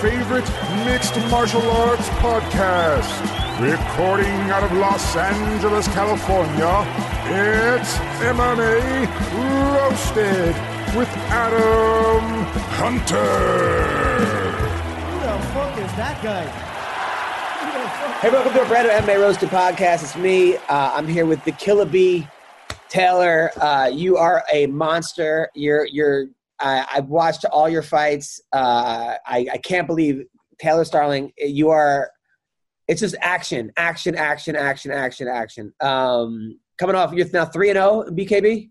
favorite mixed martial arts podcast. Recording out of Los Angeles, California, it's MMA Roasted with Adam Hunter. Who the fuck is that guy? Who the fuck? Hey, welcome to a brand new MMA Roasted podcast. It's me. Uh, I'm here with the Killa Bee, Taylor. Uh, you are a monster. You're you're. I, I've watched all your fights. Uh, I I can't believe Taylor Starling. You are. It's just action, action, action, action, action, action. Um, coming off, you're now three and zero BKB.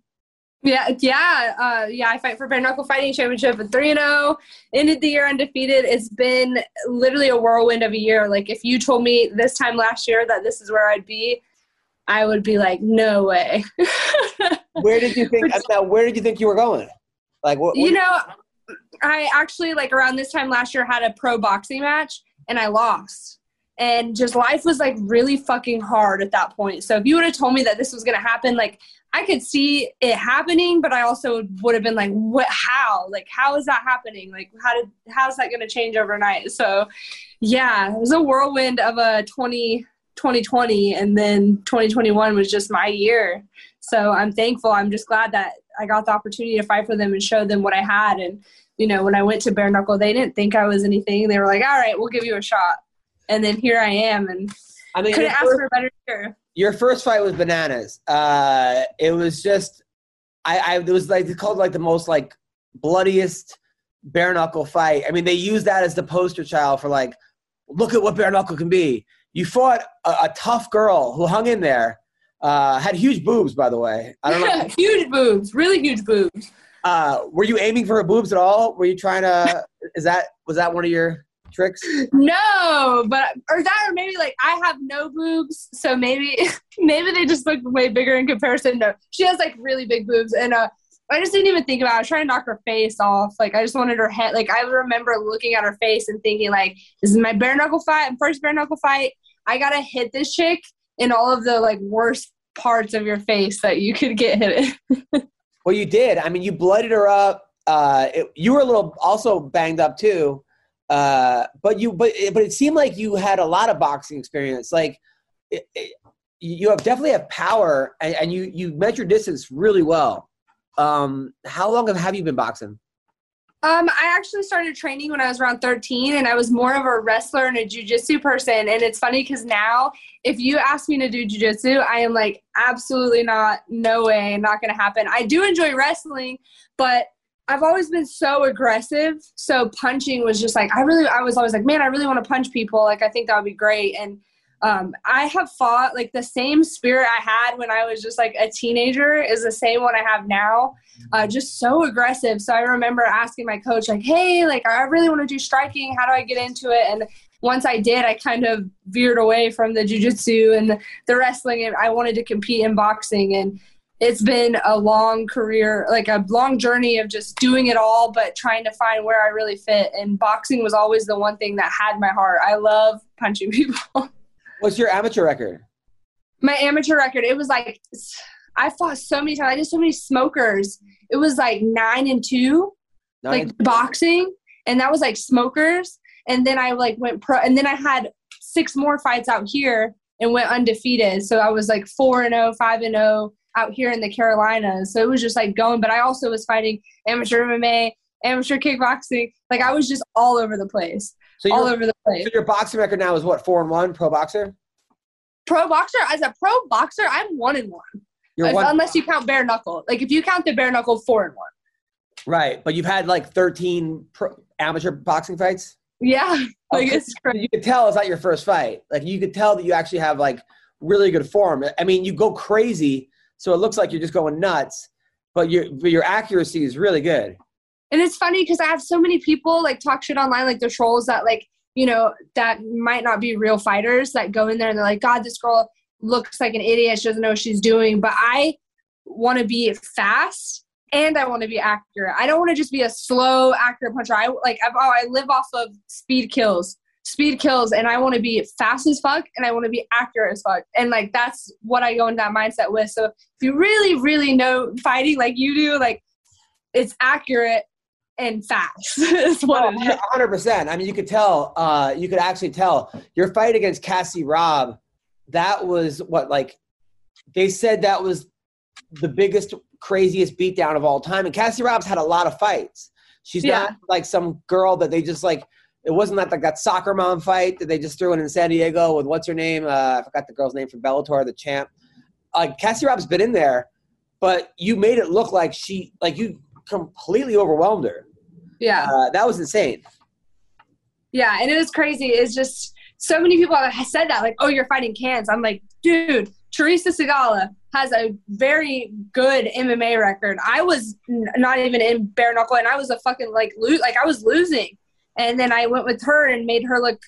Yeah, yeah, uh, yeah. I fight for bare knuckle fighting championship at three and zero. Ended the year undefeated. It's been literally a whirlwind of a year. Like if you told me this time last year that this is where I'd be, I would be like, no way. Where did you think? now, where did you think you were going? Like what? you know, I actually like around this time last year had a pro boxing match and I lost. And just life was like really fucking hard at that point. So if you would have told me that this was gonna happen, like I could see it happening, but I also would have been like, what how? Like how is that happening? Like how did how's that gonna change overnight? So yeah, it was a whirlwind of a 20 2020 and then 2021 was just my year. So I'm thankful. I'm just glad that I got the opportunity to fight for them and show them what I had. And, you know, when I went to bare knuckle, they didn't think I was anything. They were like, all right, we'll give you a shot. And then here I am and I mean, couldn't ask first- for a better year. your first fight was bananas. Uh, it was just, I, I, it was like it's called like the most like bloodiest bare knuckle fight. I mean, they use that as the poster child for like, look at what bare knuckle can be. You fought a, a tough girl who hung in there. Uh, had huge boobs, by the way. I don't know. huge boobs, really huge boobs. uh, were you aiming for her boobs at all? Were you trying to? Is that was that one of your tricks? No, but or that or maybe like I have no boobs, so maybe maybe they just look way bigger in comparison. No, she has like really big boobs, and uh, I just didn't even think about. it. I was trying to knock her face off. Like I just wanted her head. Like I remember looking at her face and thinking like, this is my bare knuckle fight, first bare knuckle fight. I gotta hit this chick in all of the like worst parts of your face that you could get hit. Well, you did. I mean, you blooded her up. Uh, it, you were a little also banged up too. Uh, but you, but but it seemed like you had a lot of boxing experience. Like, it, it, you have definitely have power, and, and you you measure distance really well. Um, how long have, have you been boxing? Um, I actually started training when I was around 13, and I was more of a wrestler and a jujitsu person. And it's funny because now, if you ask me to do jujitsu, I am like, absolutely not, no way, not going to happen. I do enjoy wrestling, but I've always been so aggressive. So punching was just like, I really, I was always like, man, I really want to punch people. Like, I think that would be great. And um, I have fought like the same spirit I had when I was just like a teenager is the same one I have now. Uh, just so aggressive. So I remember asking my coach, like, hey, like, I really want to do striking. How do I get into it? And once I did, I kind of veered away from the jujitsu and the, the wrestling, and I wanted to compete in boxing. And it's been a long career, like a long journey of just doing it all, but trying to find where I really fit. And boxing was always the one thing that had my heart. I love punching people. What's your amateur record? my amateur record, it was like I fought so many times. I did so many smokers. It was like nine and two, Nine- like boxing, and that was like smokers. And then I like went pro, and then I had six more fights out here and went undefeated. So I was like four and 0, 5 and zero out here in the Carolinas. So it was just like going. But I also was fighting amateur MMA, amateur kickboxing. Like I was just all over the place, so all your, over the place. so your boxing record now is what four and one pro boxer. Pro boxer, as a pro boxer, I'm one and one. You're If- one, unless you count bare knuckle. Like if you count the bare knuckle, four and one. right? But you've had like thirteen pro, amateur boxing fights. Yeah, oh, like Okay. it's crazy. you could tell it's not your first fight. Like you could tell that you actually have like really good form. I mean, you go crazy, so it looks like you're just going nuts, but your but your accuracy is really good. And it's funny because I have so many people like talk shit online, like the trolls that like you know, that might not be real fighters that go in there and they're like, God, this girl looks like an idiot. She doesn't know what she's doing. But I want to be fast and I want to be accurate. I don't want to just be a slow, accurate puncher. I like I've, oh, I live off of speed kills, speed kills, and I want to be fast as fuck and I want to be accurate as fuck. And like that's what I go into that mindset with. So if you really, really know fighting like you do, like it's accurate and fast. is what Oh, it is. 100%. I mean, you could tell, uh, you could actually tell your fight against Cassie Robb, that was what, like, they said that was the biggest, craziest beatdown of all time. And Cassie Robb's had a lot of fights. She's Yeah. not like some girl that they just like, it wasn't that like that soccer mom fight that they just threw in in San Diego with what's her name? Uh, I forgot the girl's name from Bellator, the champ. Uh, Cassie Robb's been in there, but you made it look like she, like you completely overwhelmed her. Yeah. Uh, that was insane. Yeah, and it was crazy. It's just so many people have said that, like, "Oh, you're fighting cans." I'm like, dude, Teresa Segala has a very good MMA record. I was n- not even in bare knuckle, and I was a fucking like lo- like I was losing, and then I went with her and made her look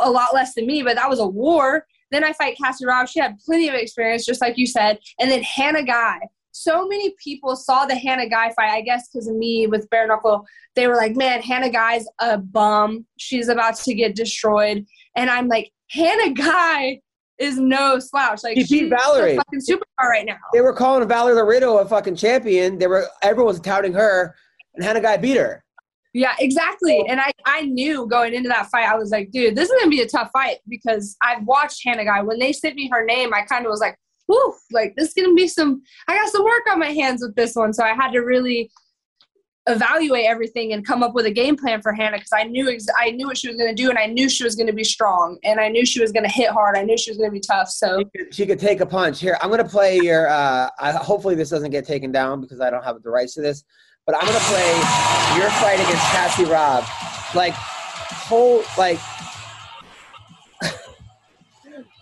a lot less than me. But that was a war. Then I fight Cassie Robb. She had plenty of experience, just like you said. And then Hannah Guy. So many people saw the Hannah Guy fight. I guess because of me with bare knuckle they were like, man, Hannah Guy's a bum. She's about to get destroyed. And I'm like, Hannah Guy is no slouch. Like She beat she's Valerie. a fucking superstar right now. They were calling Valerie Loureda a fucking champion. They were everyone was touting her, and Hannah Guy beat her. Yeah, exactly. And I, I knew going into that fight, I was like, dude, this is gonna be a tough fight because I've watched Hannah Guy. When they sent me her name, I kind of was like, whoo, like this is gonna be some. I got some work on my hands with this one, so I had to really evaluate everything and come up with a game plan for Hannah because I knew ex- I knew what she was gonna do, and I knew she was gonna be strong, and I knew she was gonna hit hard. I knew she was gonna be tough. So She could, she could take a punch. Here, I'm gonna play your. Uh, I, hopefully, this doesn't get taken down because I don't have the rights to this. But I'm gonna play your fight against Cassie Robb. Like, whole like.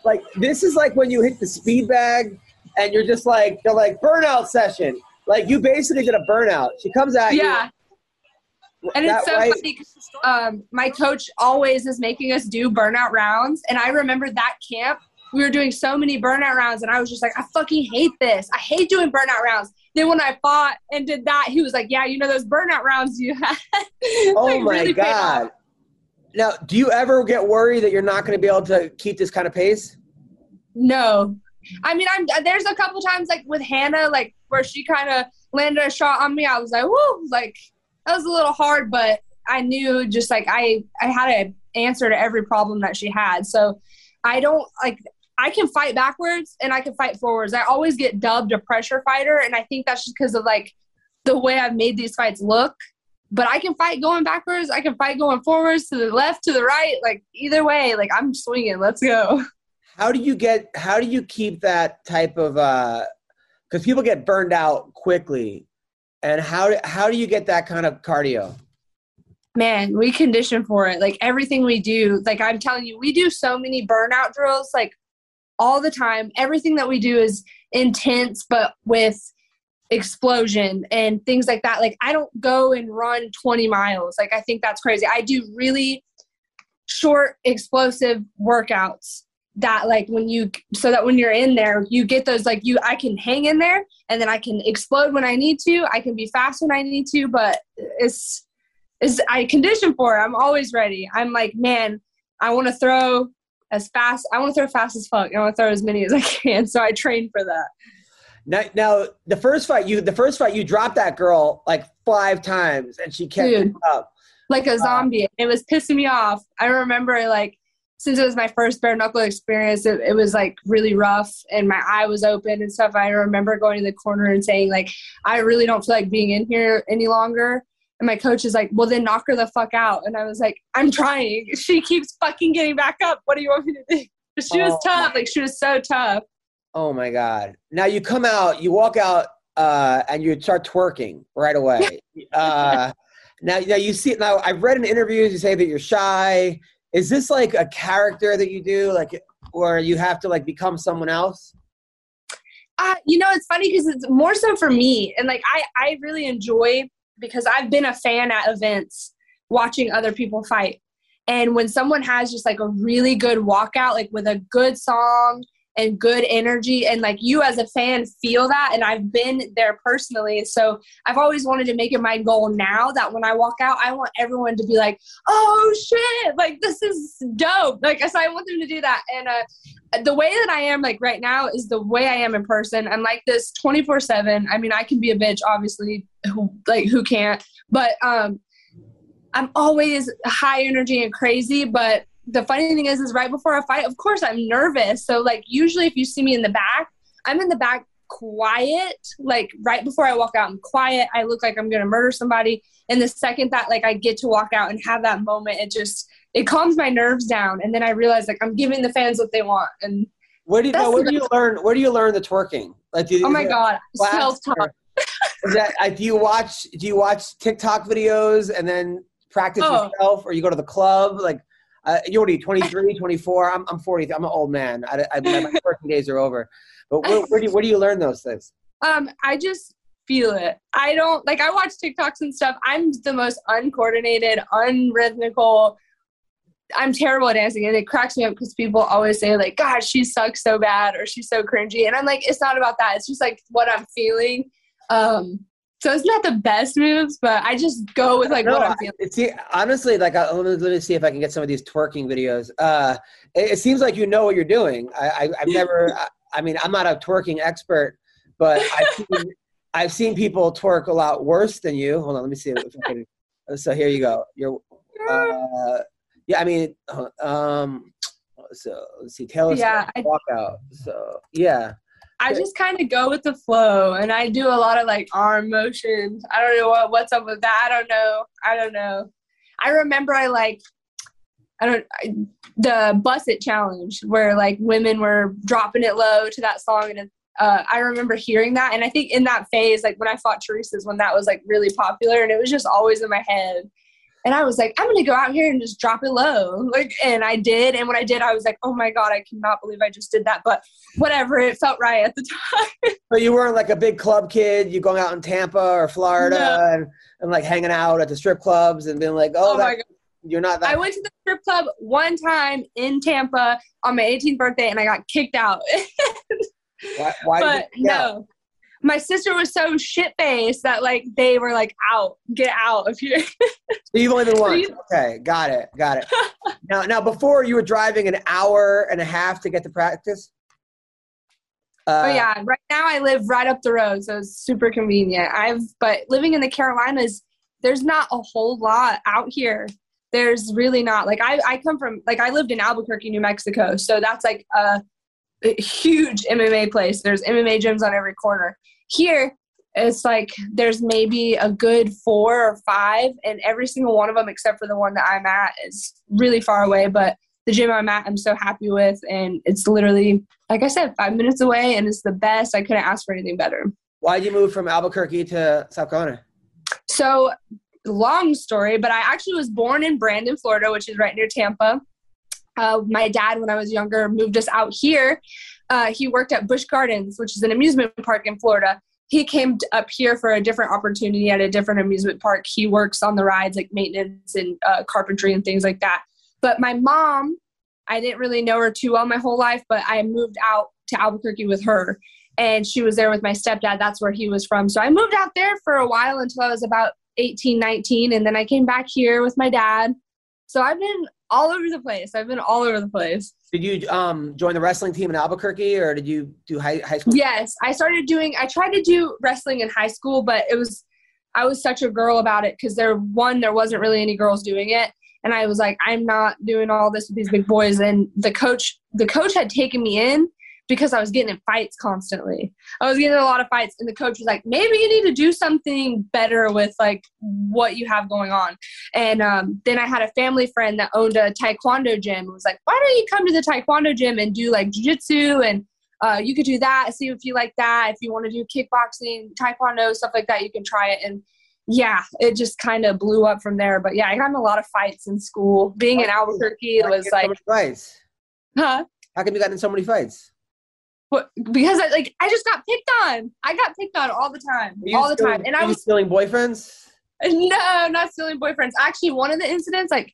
Like this is like when you hit the speed bag and you're just like they're like burnout session like you basically did a burnout she comes at you. yeah. you And it's so right? funny um, my coach always is making us do burnout rounds. And I remember that camp, we were doing so many burnout rounds, and I was just like, I fucking hate this. I hate doing burnout rounds. Then when I fought and did that, he was like, Yeah, you know those burnout rounds you had. Oh Like, my really god! Now, do you ever get worried that you're not going to be able to keep this kind of pace? No. I mean, I'm there's a couple times like with Hannah, like where she kind of landed a shot on me. I was like, whoo, like that was a little hard, but I knew just like I I had an answer to every problem that she had. So I don't like I can fight backwards and I can fight forwards. I always get dubbed a pressure fighter, and I think that's just because of like the way I've made these fights look. But I can fight going backwards. I can fight going forwards to the left, to the right. Like either way, like I'm swinging. Let's go. How do you get? How do you keep that type of? Uh, because people get burned out quickly, and how do, how do you get that kind of cardio? man we condition for it like everything we do like i'm telling you we do so many burnout drills like all the time everything that we do is intense but with explosion and things like that like i don't go and run 20 miles like i think that's crazy i do really short explosive workouts that like when you so that when you're in there you get those like you i can hang in there and then i can explode when i need to i can be fast when i need to but it's is I condition for it. I'm always ready. I'm like, man, I want to throw as fast. I want to throw fast as fuck. I want to throw as many as I can. So I train for that. Now, now, the first fight you the first fight you dropped that girl like five times, and she kept Dude. up. Like a uh, zombie. It was pissing me off. I remember like since it was my first bare knuckle experience, it, it was like really rough and my eye was open and stuff. I remember going to the corner and saying like, I really don't feel like being in here any longer. And my coach is like, well, then knock her the fuck out. And I was like, I'm trying. She keeps fucking getting back up. What do you want me to do? She was Oh, tough. Like she was so tough. Oh my god! Now you come out, you walk out, uh, and you start twerking right away. uh, now, now you see. Now I've read in interviews you say that you're shy. Is this like a character that you do, like, or you have to like become someone else? Uh, you know, it's funny because it's more so for me. And like, I, I really enjoy because I've been a fan at events watching other people fight. And when someone has just like a really good walkout, like with a good song and good energy, and like you as a fan feel that, and I've been there personally. So I've always wanted to make it my goal now that when I walk out, I want everyone to be like, oh shit, like this is dope. Like, I, so I want them to do that. And uh, the way that I am like right now is the way I am in person. I'm like this 24 7. I mean, I can be a bitch, obviously, who, like who can't, but um, I'm always high energy and crazy, but the funny thing is is right before a fight, of course I'm nervous. So like usually if you see me in the back, I'm in the back quiet. Like right before I walk out, I'm quiet. I look like I'm gonna murder somebody. And the second that like I get to walk out and have that moment, it just it calms my nerves down. And then I realize like I'm giving the fans what they want. And Where do you no, where do you learn where do you learn the twerking? Like do you, oh my god, self or- talk. Is that uh, do you watch do you watch TikTok videos and then practice Oh. yourself or you go to the club like uh, you're already 23 24 I'm, I'm 40 I'm an old man I, I, my working days are over but where, where do you where do you learn those things Um, I just feel it. I don't like I watch TikToks and stuff. I'm the most uncoordinated, unrhythmical. I'm terrible at dancing, and it cracks me up because people always say like, "God, she sucks so bad," or "She's so cringy," and I'm like, it's not about that. It's just like what I'm feeling. Um, so it's not the best moves, but I just go with like No, what I'm feeling. see, honestly like I, let, me, let me see if I can get some of these twerking videos. Uh it, it seems like you know what you're doing. I, I I've never I, I mean I'm not a twerking expert but I've seen, I've seen people twerk a lot worse than you. Hold on let me see if I can so here you go. You're uh yeah I mean uh, um so let's see Taylor Yeah, Swift walkout so yeah I just kind of go with the flow, and I do a lot of like arm motions. I don't know what what's up with that. I don't know. I don't know. I remember I like I don't I, the Buss It challenge where like women were dropping it low to that song, and uh, I remember hearing that. And I think in that phase, like when I fought Teresa's, when that was like really popular, and it was just always in my head. And I was like, I'm gonna go out here and just drop it low, like, and I did. And when I did, I was like, oh my god, I cannot believe I just did that. But whatever, it felt right at the time. but you weren't like a big club kid you going out in Tampa or Florida No. and, and like hanging out at the strip clubs and being like oh, Oh that, my God. you're not that I went to the strip club one time in Tampa on my 18th birthday and I got kicked out. Why, why did but you get out? no. My sister was so shit faced that like they were like out, get out of here. So you've only been once. Okay, got it, got it. now, now before you were driving an hour and a half to get to practice. Uh, but yeah, right now I live right up the road, so it's super convenient. I've but living in the Carolinas, there's not a whole lot out here. There's really not. Like I, I come from like I lived in Albuquerque, New Mexico, so that's like a, a huge MMA place. There's MMA gyms on every corner. Here, it's like there's maybe a good four or five, and every single one of them, except for the one that I'm at, is really far away. But the gym I'm at, I'm so happy with, and it's literally, like I said, five minutes away, and it's the best. I couldn't ask for anything better. Why did you move from Albuquerque to South Carolina? So, long story, but I actually was born in Brandon, Florida, which is right near Tampa. Uh, my dad, when I was younger, moved us out here. Uh, he worked at Busch Gardens, which is an amusement park in Florida. He came up here for a different opportunity at a different amusement park. He works on the rides, like maintenance and uh, carpentry and things like that. But my mom, I didn't really know her too well my whole life, but I moved out to Albuquerque with her. And she was there with my stepdad. That's where he was from. So I moved out there for a while until I was about 18, 19. And then I came back here with my dad. So I've been all over the place. I've been all over the place. Did you um, join the wrestling team in Albuquerque, or did you do high, high school? Yes, I started doing. I tried to do wrestling in high school, but it was. I was such a girl about it because there one there wasn't really any girls doing it, and I was like, I'm not doing all this with these big boys. And the coach, the coach had taken me in because I was getting in fights constantly. I was getting in a lot of fights, and the coach was like, maybe you need to do something better with like what you have going on. And um, then I had a family friend that owned a taekwondo gym. and was like, why don't you come to the taekwondo gym and do like jujitsu and uh, you could do that. See if you like that. If you want to do kickboxing, taekwondo, stuff like that, you can try it. And yeah, it just kind of blew up from there. But yeah, I got in a lot of fights in school. Being in Albuquerque How come you was so like, many fights. huh? How come you got in so many fights? What, because I like I just got picked on. I got picked on all the time, all the stealing- time. And I was stealing boyfriends. no, not stealing boyfriends. Actually, one of the incidents, like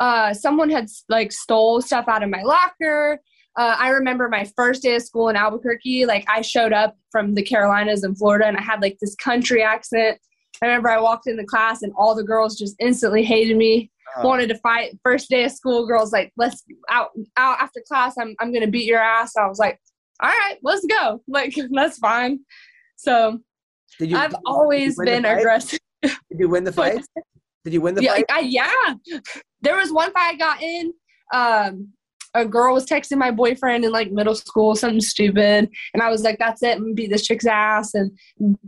uh, someone had like stole stuff out of my locker. Uh, I remember my first day of school in Albuquerque. Like I showed up from the Carolinas in Florida, and I had like this country accent. I remember I walked in the class, and all the girls just instantly hated me, Uh, wanted to fight. First day of school, girls like, "Let's out out after class. I'm I'm gonna beat your ass." I was like, "All right, let's go." Like that's fine. So did you? I've always been aggressive. Did you win the fight? Did you win the yeah, fight? I, yeah. There was one fight I got in. Um, a girl was texting my boyfriend in like middle school, something stupid, and I was like, "That's it, I'm beat this chick's ass," and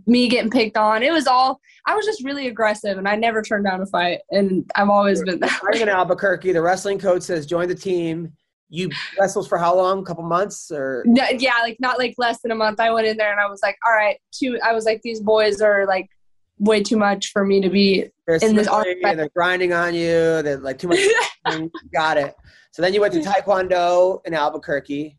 me getting picked on. It was all. I was just really aggressive, and I never turned down a fight, and I've always been that. I'm in Albuquerque. The wrestling coach says join the team. You wrestled for how long? A couple months or? No, yeah, like not like less than a month. I went in there and I was like, "All right, two." I was like, "These boys are like way too much for me to be." They're in this arm- they're grinding on you. They're like too much. Got it. So then you went to Taekwondo in Albuquerque.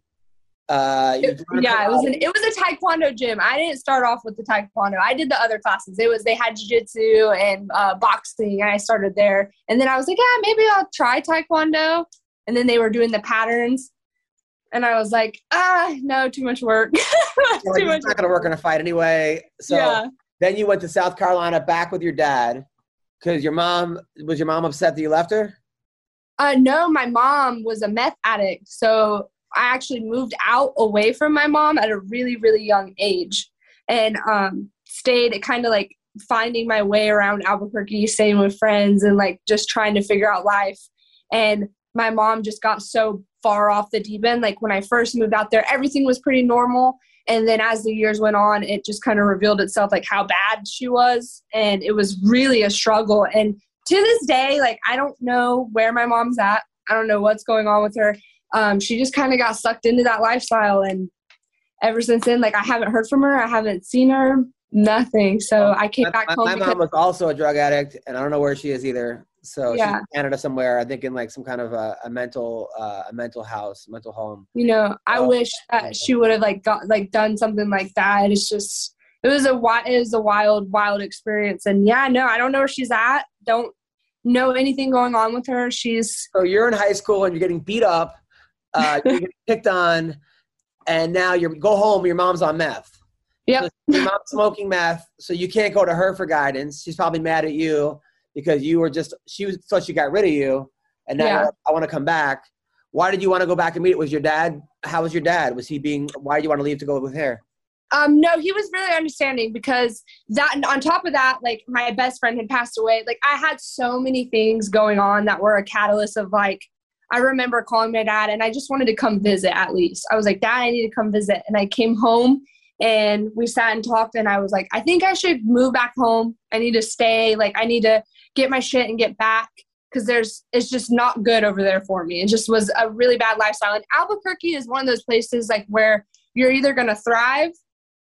Uh, yeah, it was an it was a taekwondo gym. I didn't start off with the taekwondo. I did the other classes. It was they had jiu-jitsu and uh, boxing, and I started there. And then I was like, yeah, maybe I'll try taekwondo. And then they were doing the patterns, and I was like, ah, no, too much work. Like, too much. not going to work in a fight anyway. So yeah. then you went to South Carolina back with your dad because your mom was your mom upset that you left her. Uh, no, my mom was a meth addict, so I actually moved out away from my mom at a really, really young age, and um, stayed kind of like finding my way around Albuquerque, staying with friends, and like just trying to figure out life. And my mom just got so far off the deep end. Like when I first moved out there, everything was pretty normal, and then as the years went on, it just kind of revealed itself like how bad she was, and it was really a struggle. And to this day, like I don't know where my mom's at. I don't know what's going on with her. Um, she just kind of got sucked into that lifestyle, and ever since then, like I haven't heard from her. I haven't seen her. Nothing. So I came My, back my- home my because mom was also a drug addict, and I don't know where she is either. So she's Yeah. in Canada somewhere. I think in like some kind of a, a mental uh, a mental house, mental home. you know I Oh. wish that she would have like got like done something like that. It's just it was a it was a wild wild experience, and yeah, no, I don't know where she's at. Don't know anything going on with her. She's So you're in high school and you're getting beat up, uh, you're getting picked on, and now you go home. Your mom's on meth. Yep. So your mom's smoking meth, so you can't go to her for guidance. She's probably mad at you because you were just she was thought she got rid of you, and now Yeah. like, I want to come back. Why did you want to go back and meet? It Was your dad? How was your dad? Was he being? Why did you want to leave to go with her? Um, no, he was really understanding because that, and on top of that, like my best friend had passed away. Like I had so many things going on that were a catalyst of like, I remember calling my dad and I just wanted to come visit at least. I was like, Dad, I need to come visit. And I came home and we sat and talked and I was like, I think I should move back home. I need to stay. Like I need to get my shit and get back because there's it's just not good over there for me. It just was a really bad lifestyle. And Albuquerque is one of those places like where you're either gonna thrive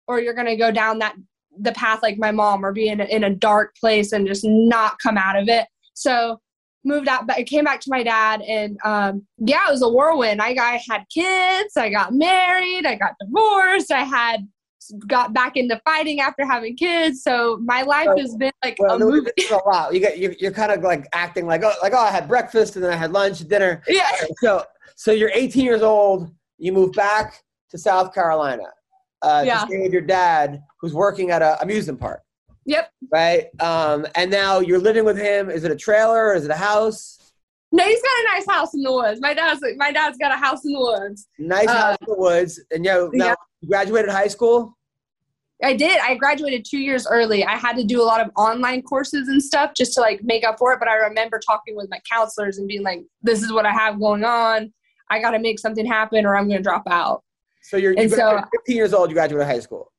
or you're to go down that the path like my mom or be in a, in a dark place and just not come out of it so moved out but i came back to my dad and um, yeah it was a whirlwind I, I had kids i got married i got divorced i had got back into fighting after having kids so my life So- has been like Well, a no, movie a lot. You get you're, you're kind of like acting like oh like oh I had breakfast and then I had lunch, dinner. yeah So so you're 18 years old. You move back to South Carolina uh, Yeah. to stay with your dad, who's working at a amusement park, yep right? Um, and now you're living with him. Is it a trailer? Or is it a house? No he's got a nice house in the woods my dad's my dad's got a house in the woods Nice Uh, house in the woods. And you know, now Yeah. you graduated high school. I did. I graduated two years early. I had to do a lot of online courses and stuff just to like make up for it. But I remember talking with my counselors and being like, "This is what I have going on. I got to make something happen, or I'm going to drop out." So you're, you so- 15 years old. You graduated high school.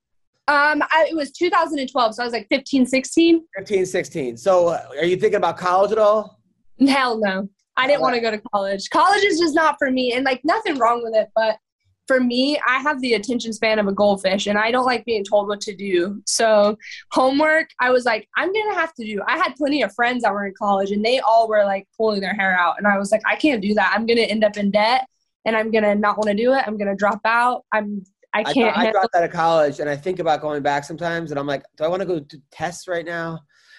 Um, I, it was 2012, so I was like 15, 16. 15, 16. So uh, are you thinking about college at all? Hell no, I didn't want to go to college. College is just not for me, and like nothing wrong with it, but for me, I have the attention span of a goldfish, and I don't like being told what to do. So homework, I was like, I'm gonna have to do. I had plenty of friends that were in college, and they all were like pulling their hair out, and I was like, I can't do that. I'm gonna end up in debt, and I'm gonna not want to do it. I'm gonna drop out. I'm. I I, can't. dro- I dropped out of college and I think about going back sometimes and I'm like, do I want to go do tests right now?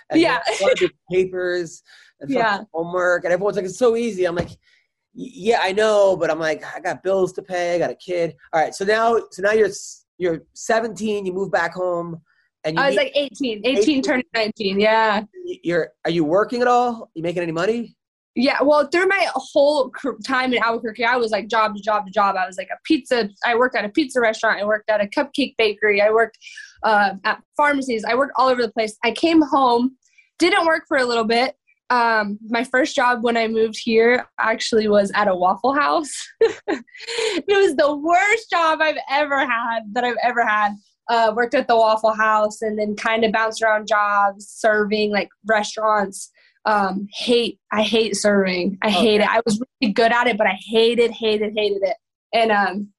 and Yeah. they want to do papers and Yeah. homework, and everyone's like, "It's so easy." I'm like, "Yeah, I know," but I'm like, "I got bills to pay. I got a kid." All right, so now, so now you're you're 17. You move back home, and you I was like 18, 18, 18. turning 19. Yeah. you're are you working at all? You making any money? Yeah, well, through my whole time in Albuquerque, I was like job to job to job. I was like a pizza. I worked at a pizza restaurant. I worked at a cupcake bakery. I worked uh, at pharmacies. I worked all over the place. I came home, didn't work for a little bit. Um, my first job when I moved here actually was at a Waffle House. it was the worst job I've ever had that I've ever had. Uh, worked at the Waffle House and then kind of bounced around jobs, serving like restaurants um hate i hate serving i hate it i was really good at it but i hated hated hated it and um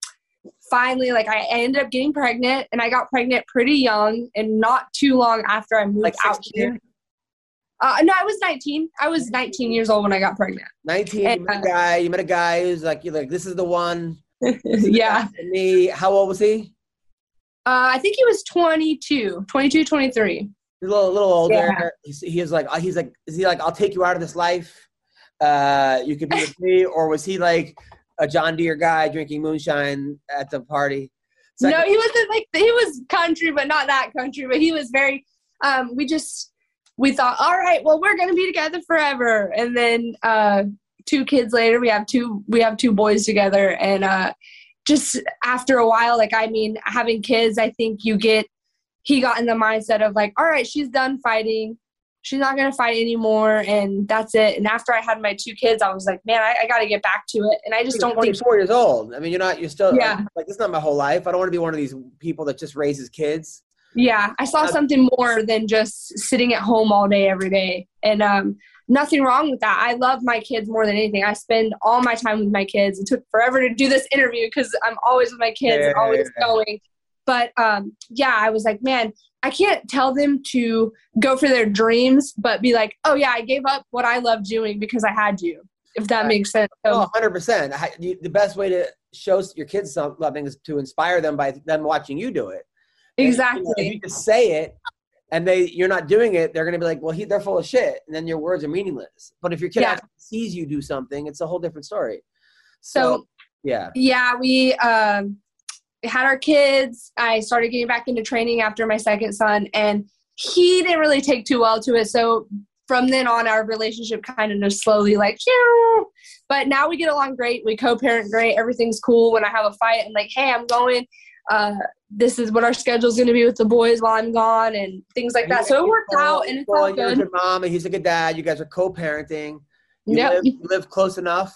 finally like I, ended up getting pregnant and i got pregnant pretty young and not too long after i moved Like out 16? here uh, no i was 19 i was 19 years old when i got pregnant 19. You met a uh, guy. You met a guy who's like, you're like, this is the one. Yeah Me. How old was he? uh, i think he was 22 22 23 He's a little, little older. Yeah. He's, he was like, he's like, is he like, I'll take you out of this life. Uh, you could be with me, or was he like a John Deere guy drinking moonshine at the party? no he wasn't like he was country but not that country but he was very um we just we thought all right well we're gonna be together forever and then uh two kids later we have two we have two boys together and uh just after a while like i mean having kids i think you get he got in the mindset of like all right she's done fighting she's not going to fight anymore and that's it and after i had my two kids i was like man i, I got to get back to it and i just don't think 24 years old. I mean, you're not. You're still. Yeah. Like this is not my whole life. I don't want to be one of these people that just raises kids. Yeah, I saw Uh, something more than just sitting at home all day every day. And um, nothing wrong with that. I love my kids more than anything. I spend all my time with my kids. It took forever to do this interview because I'm always with my kids Yeah, always going. But um, yeah, I was like, man, I can't tell them to go for their dreams, but be like, oh yeah, I gave up what I love doing because I had you. If that Right. makes sense. So, Oh, 100 percent. The best way to show your kids something is to inspire them by them watching you do it. And, you know, exactly. if you just say it and they you're not doing it, they're gonna be like, well, he, they're full of shit, and then your words are meaningless. But if your kid Yeah. actually sees you do something, it's a whole different story. So, So yeah, yeah we um, had our kids i started getting back into training after my second son and he didn't really take too well to it so from then on our relationship kind of just slowly like "Phew." but now we get along great we co-parent great everything's cool when i have a fight i'm like hey i'm going uh, this is what our schedule is going to be with the boys while i'm gone and things like that so it worked out and it's all You're a good mom, and he's a good dad. You guys are co-parenting. You, Yep. live, you live close enough.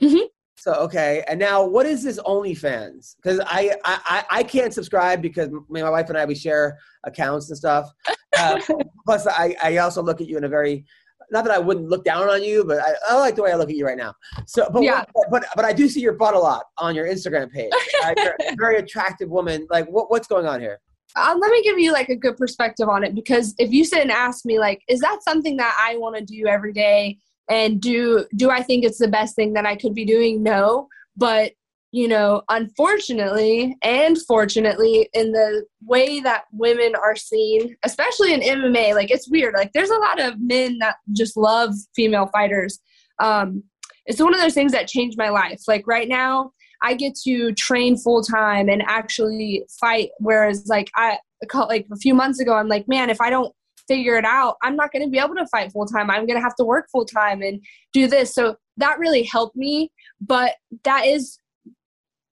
Mhm. So okay, and now what is this OnlyFans? Because I, I I I can't subscribe because my wife and I we share accounts and stuff. Uh, plus, I I also look at you in a very not that I wouldn't look down on you, but I, I like the way I look at you right now. So, but Yeah. what- but but I do see your butt a lot on your Instagram page. Uh, you're a very attractive woman. Like what what's going on here? um, let me give you like a good perspective on it because if you sit and ask me like is that something that i want to do every day and do do i think it's the best thing that i could be doing no but you know unfortunately and fortunately in the way that women are seen especially in mma like it's weird like there's a lot of men that just love female fighters um it's one of those things that changed my life like right now I get to train full time and actually fight. Whereas, like I like a few months ago, I'm like, man, if I don't figure it out, I'm not going to be able to fight full time. I'm going to have to work full time and do this. So that really helped me. But that is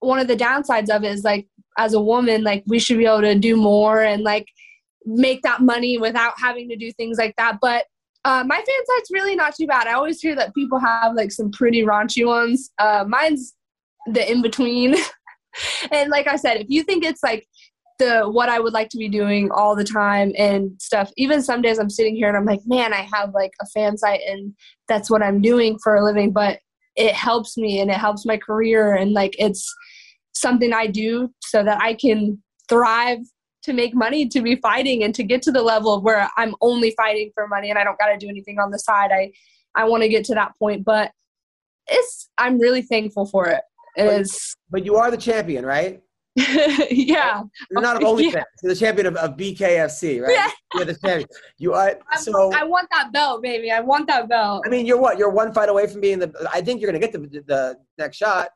one of the downsides of it is like as a woman, like we should be able to do more and like make that money without having to do things like that. But uh, my fan site's really not too bad. I always hear that people have like some pretty raunchy ones. Uh, mine's the in between. and like I said, if you think it's like the what I would like to be doing all the time and stuff, even some days I'm sitting here and I'm like, man, I have like a fan site and that's what I'm doing for a living, but it helps me and it helps my career and like it's something I do so that I can thrive to make money to be fighting and to get to the level of where I'm only fighting for money and I don't got to do anything on the side. I I want to get to that point, but it's I'm really thankful for it. It But- is But you are the champion, right? yeah. You're not an Oh, OnlyFans. yeah. You're the champion of, of BKFC, right? Yeah. You're the champion. You are. I, So I want that belt, baby. I want that belt. I mean, you're what? You're one fight away from being the. I think you're gonna get the the next shot.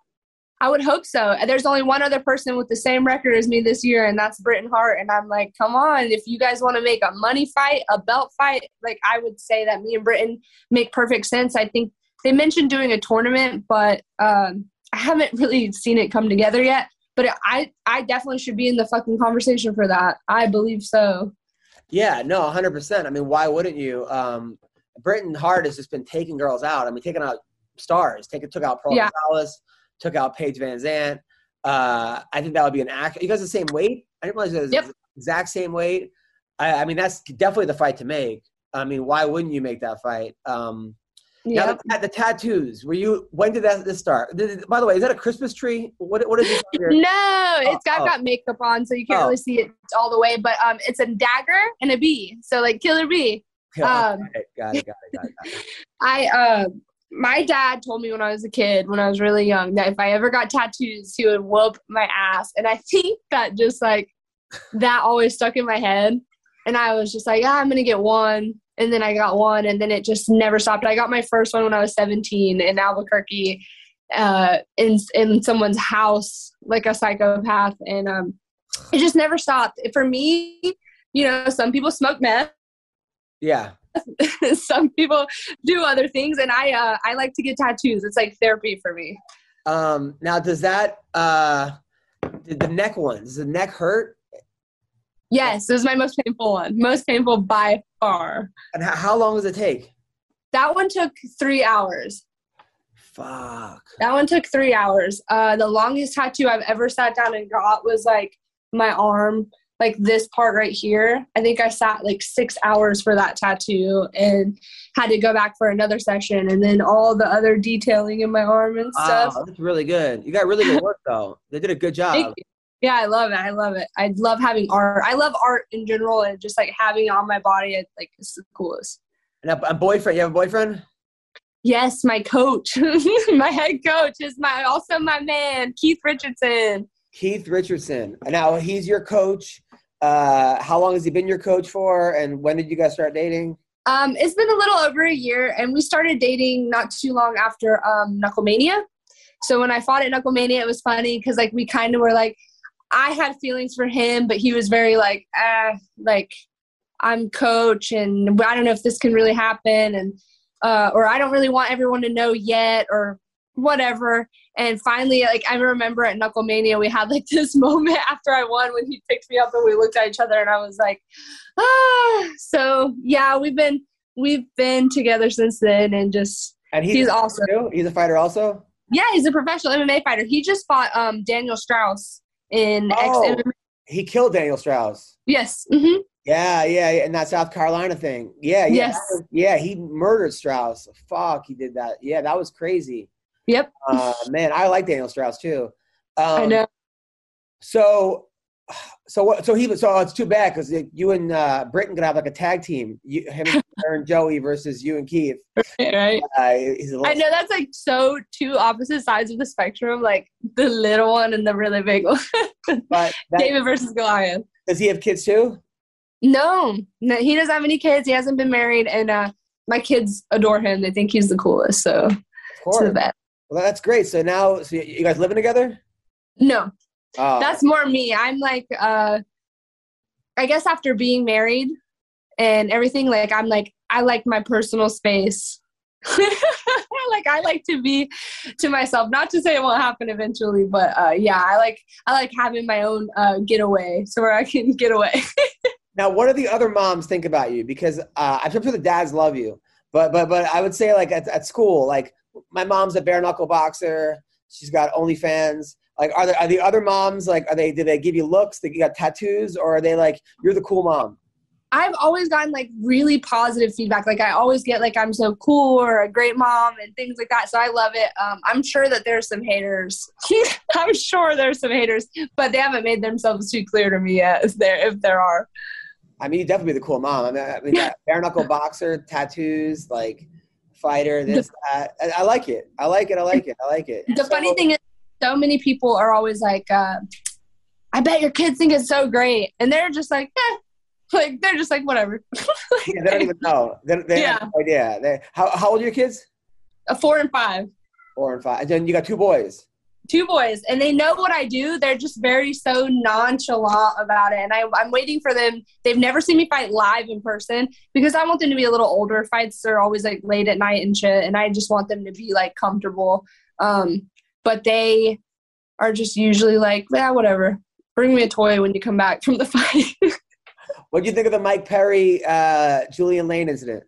I would hope so. There's only one other person with the same record as me this year, and that's Britain Hart. And I'm like, come on, if you guys want to make a money fight, a belt fight, like I would say that me and Britain make perfect sense. I think they mentioned doing a tournament, but um, I haven't really seen it come together yet. But I, I definitely should be in the fucking conversation for that. I believe so. Yeah, no, 100. percent I mean, why wouldn't you? Um, Britain Hart has just been taking girls out. I mean, taking out stars. Taking took out Pearl Yeah. Gonzalez, took out Paige VanZant. Uh, I think that would be an act. You guys the same weight? I didn't realize it was Yep. the exact same weight. I, I mean, that's definitely the fight to make. I mean, why wouldn't you make that fight? Um, Now Yeah. the, the tattoos. Were you? When did that this start? Did- by the way, is that a Christmas tree? What What is this? your- No, it's got, oh. got makeup on, so you can't Oh. really see it all the way. But um, it's a dagger and a bee, so like killer bee. Um, Okay, got it. Got it. Got it. Got it. I uh, my dad told me when I was a kid, when I was really young, that if I ever got tattoos, he would whoop my ass. And I think that just like that always stuck in my head. And I was just like, yeah, I'm gonna get one. And then I got one, and then it just never stopped. I got my first one when I was 17 in Albuquerque, uh, in in someone's house, like a psychopath, and um, it just never stopped. For me, you know, some people smoke meth. Yeah. some people do other things and i uh i like to get tattoos it's like therapy for me Um, now, does that uh, did the neck one? Does the neck hurt? yes it was my most painful one most painful by far And how, how long does it take? that one took three hours Fuck. that one took three hours uh the longest tattoo i've ever sat down and got was like my arm like this part right here i think i sat like six hours for that tattoo and had to go back for another session and then all the other detailing in my arm and stuff Wow, that's really good. You got really good work though. They did a good job. Yeah, I love it. I love it. I love having art. I love art in general, and just like having it on my body, it, like it's the coolest. And a, a boyfriend? You have a boyfriend? Yes, my coach, my head coach is my also my man, Keith Richardson. Keith Richardson. Now he's your coach. Uh, how long has he been your coach for? And when did you guys start dating? Um, it's been a little over a year, and we started dating not too long after um, Knucklemania. So when I fought at Knucklemania, it was funny because like we kind of were like, I had feelings for him, but he was very like, ah, like I'm coach, and I don't know if this can really happen, and uh, or I don't really want everyone to know yet, or whatever. And finally, like I remember at Knucklemania, we had like this moment after I won when he picked me up and we looked at each other, and I was like, ah. So yeah, we've been we've been together since then, and just And he's, He's a awesome. too? He's a fighter also. yeah, he's a professional MMA fighter. He just fought um Daniel Strauss in Oh. X He killed Daniel Strauss. Yes. hmm Yeah, yeah, yeah, and that South Carolina thing. Yeah, yeah, Yes. was- yeah. He murdered Strauss. Fuck, he did that. Yeah, that was crazy. Yep. Uh, man, I like Daniel Strauss too. Um, I know. So, so what? So he was. So it's too bad because you and uh, Britain could have like a tag team. You, him, and Joey versus you and Keith. Right. Uh, he's a little, I know that's like so two opposite sides of the spectrum, like the little one and the really big one. But that, David versus Goliath. does he have kids too? No, no, he doesn't have any kids. He hasn't been married, and uh, my kids adore him. They think he's the coolest. So it's course. the best. Well, that's great. So now, so you guys living together? No, Oh, that's more me. I'm like, uh, I guess after being married and everything, like I'm like, I like my personal space. like I like to be to myself. Not to say it won't happen eventually, but uh, yeah, I like I like having my own uh, getaway, so where I can get away. Now, what do the other moms think about you? Because uh, I'm sure the dads love you, but but but I would say like at, at school, like my mom's a bare knuckle boxer. She's got OnlyFans. Like, are there are the other moms like are they? Do they give you looks? They got tattoos, or are they like you're the cool mom? I've always gotten like really positive feedback. Like I always get like I'm so cool or a great mom and things like that. So I love it. Um, I'm sure that there's some haters. I'm sure there's some haters, but they haven't made themselves too clear to me yet. If there if there are. I mean, you definitely be the cool mom. I mean, I mean bare knuckle boxer, tattoos, like fighter, this, that. I, I like it. I like it. I like it. I like it. The funny thing is, so many people are always like, uh, I bet your kids think it's so great. And they're just like, eh. Like, they're just like, whatever. Yeah, they don't even know. They, they Yeah. have no idea. They, how, how old are your kids? A four and five. Four and five. And then you got two boys. Two boys and they know what I do. They're just very so nonchalant about it. And I, I'm waiting for them. They've never seen me fight live in person because I want them to be a little older. Fights are always like late at night and shit. And I just want them to be like comfortable. Um, but they are just usually like, yeah, whatever. Bring me a toy when you come back from the fight. What do you think of the Mike Perry, uh, Julian Lane incident?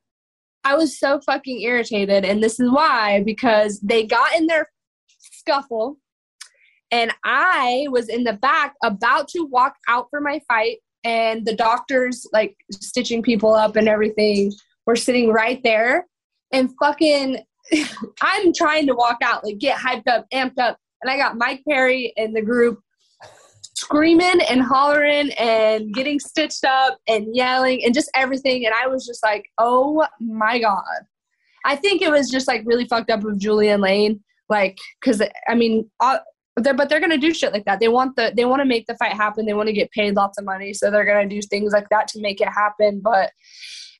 I was so fucking irritated, and this is why because they got in their scuffle, and I was in the back about to walk out for my fight, and the doctors like stitching people up and everything were sitting right there, and fucking, I'm trying to walk out, like get hyped up, amped up, and I got Mike Perry and the group screaming and hollering and getting stitched up and yelling and just everything. And I was just like, oh my God. I think it was just like really fucked up with Julian Lane. Like, cause I mean, uh, uh, they're, but they're gonna do shit like that. They want the they want to make the fight happen. They want to get paid lots of money, so they're gonna do things like that to make it happen. But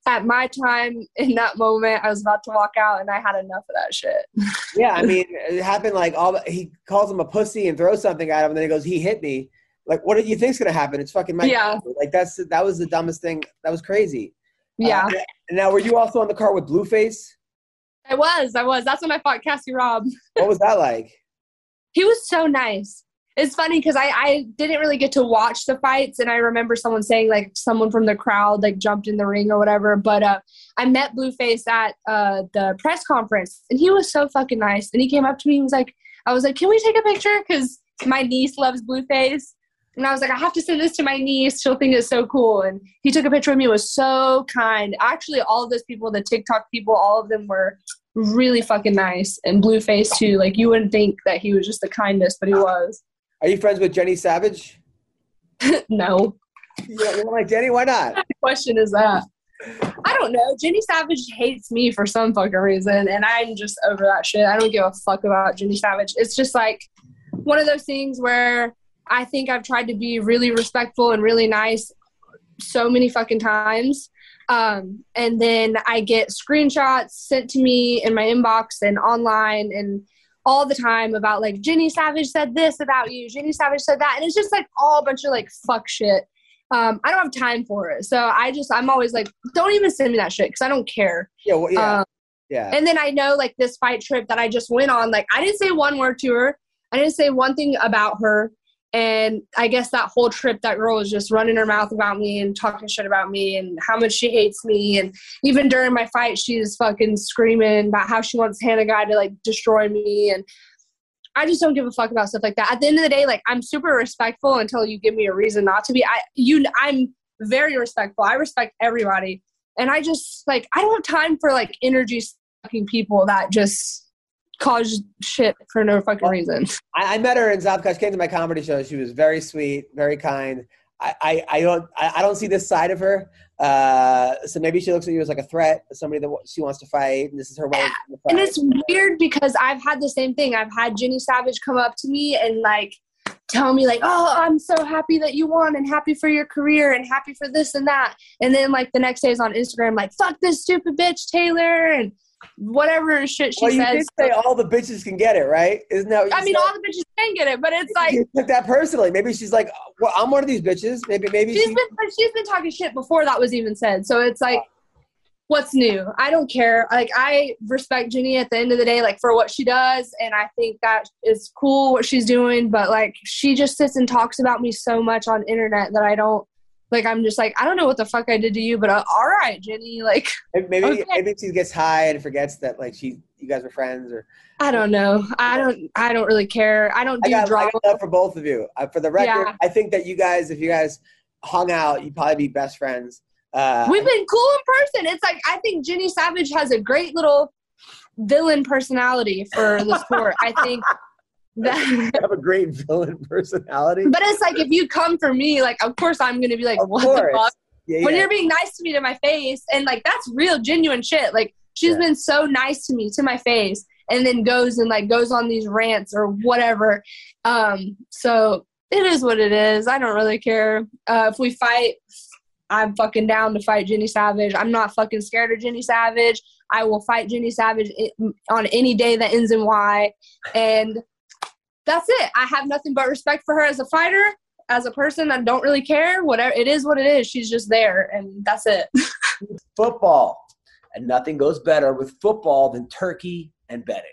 at my time in that moment, I was about to walk out, and I had enough of that shit. Yeah, I mean, it happened like all. He calls him a pussy and throws something at him, and then he goes, "He hit me." Like, what do you think's gonna happen? It's fucking Mike. Yeah. Like that's that was the dumbest thing. That was crazy. Yeah, Uh, now, were you also on the car with Blueface? I was. I was. That's when I fought Cassie Robb. What was that like? He was so nice. It's funny because I, I didn't really get to watch the fights, and I remember someone saying like someone from the crowd like jumped in the ring or whatever. But uh, I met Blueface at uh, the press conference, and he was so fucking nice. And he came up to me and was like, "I was like, can we take a picture? Because my niece loves Blueface." And I was like, I have to send this to my niece. She'll think it's so cool. And he took a picture of me. It was so kind. Actually, all of those people, the TikTok people, all of them were really fucking nice. And Blueface too. Like you wouldn't think that he was just the kindest, but he was. Are you friends with Jenny Savage? no. Yeah, you don't like Jenny? Why not? What question is that? I don't know. Jenny Savage hates me for some fucking reason, and I'm just over that shit. I don't give a fuck about Jenny Savage. It's just like one of those things where I think I've tried to be really respectful and really nice so many fucking times. Um, and then I get screenshots sent to me in my inbox and online and all the time about like Jenny Savage said this about you, Jenny Savage said that, and it's just like all a bunch of like fuck shit. Um, I don't have time for it, so I just I'm always like, don't even send me that shit because I don't care. Yeah, well, yeah, Um, yeah. and then I know like this fight trip that I just went on, like I didn't say one word to her. I didn't say one thing about her. And I guess that whole trip, that girl was just running her mouth about me and talking shit about me and how much she hates me. And even during my fight, she's fucking screaming about how she wants Hannah Guy to like destroy me. And I just don't give a fuck about stuff like that. At the end of the day, like I'm super respectful until you give me a reason not to be. I you I'm very respectful. I respect everybody. And I just like I don't have time for like energy sucking people that just cause shit for no fucking reason. I, I met her in South. She came to my comedy show. She was very sweet, very kind. I, I, I don't I, I don't see this side of her. Uh, so maybe she looks at you as like a threat, somebody that she wants to fight, and this is her way. to fight. And it's weird because I've had the same thing. I've had Jenny Savage come up to me and like tell me like, "Oh, I'm so happy that you won and happy for your career and happy for this and that." And then like the next day is on Instagram like, "Fuck this stupid bitch Taylor" and whatever shit she well, you says. did say all the bitches can get it, right? Isn't that? I mean, said? all the bitches can get it, but it's like you took that personally. Maybe she's like, well, I'm one of these bitches. Maybe, maybe she's she- been she's been talking shit before that was even said. So it's like what's new? I don't care. Like I respect Jenny at the end of the day, like for what she does, and I think that is cool what she's doing. But like she just sits and talks about me so much on internet that I don't like. I'm just like I don't know what the fuck I did to you, but uh, all right, Jenny. Like maybe, Okay. maybe she gets high and forgets that like she, you guys were friends, or I don't know. I don't. I don't really care. I don't I do got, I got love for both of you. Uh, for the record, Yeah. I think that you guys, if you guys hung out, you'd probably be best friends. Uh, We've been cool in person. It's like I think Jenny Savage has a great little villain personality for the sport. I think that have a great villain personality. But it's like if you come for me, like of course I'm gonna be like, Of what course. the fuck? Yeah, When yeah. you're being nice to me to my face, and like that's real genuine shit. Like she's Yeah. been so nice to me to my face, and then goes and like goes on these rants or whatever. Um, so it is what it is. I don't really care. Uh, if we fight, I'm fucking down to fight Jenny Savage. I'm not fucking scared of Jenny Savage. I will fight Jenny Savage on any day that ends in Y. And that's it. I have nothing but respect for her as a fighter, as a person. I don't really care. Whatever it is, what it is. She's just there, and that's it. football. And nothing goes better with football than turkey and betting.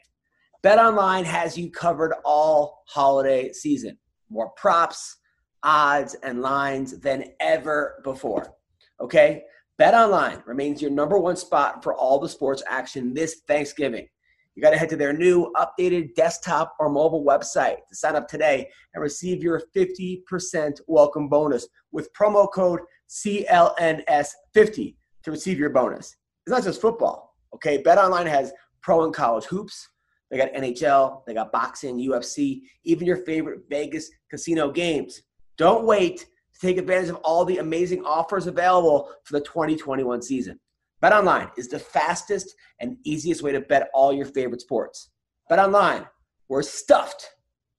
BetOnline has you covered all holiday season. More props, odds, and lines than ever before. Okay? BetOnline remains your number one spot for all the sports action this Thanksgiving. You got to head to their new updated desktop or mobile website to sign up today and receive your 50% welcome bonus with promo code CLNS50 to receive your bonus. It's not just football, okay? BetOnline has pro and college hoops. They got NHL, they got boxing, UFC, even your favorite Vegas casino games. Don't wait to take advantage of all the amazing offers available for the 2021 season. BetOnline is the fastest and easiest way to bet all your favorite sports. BetOnline, we're stuffed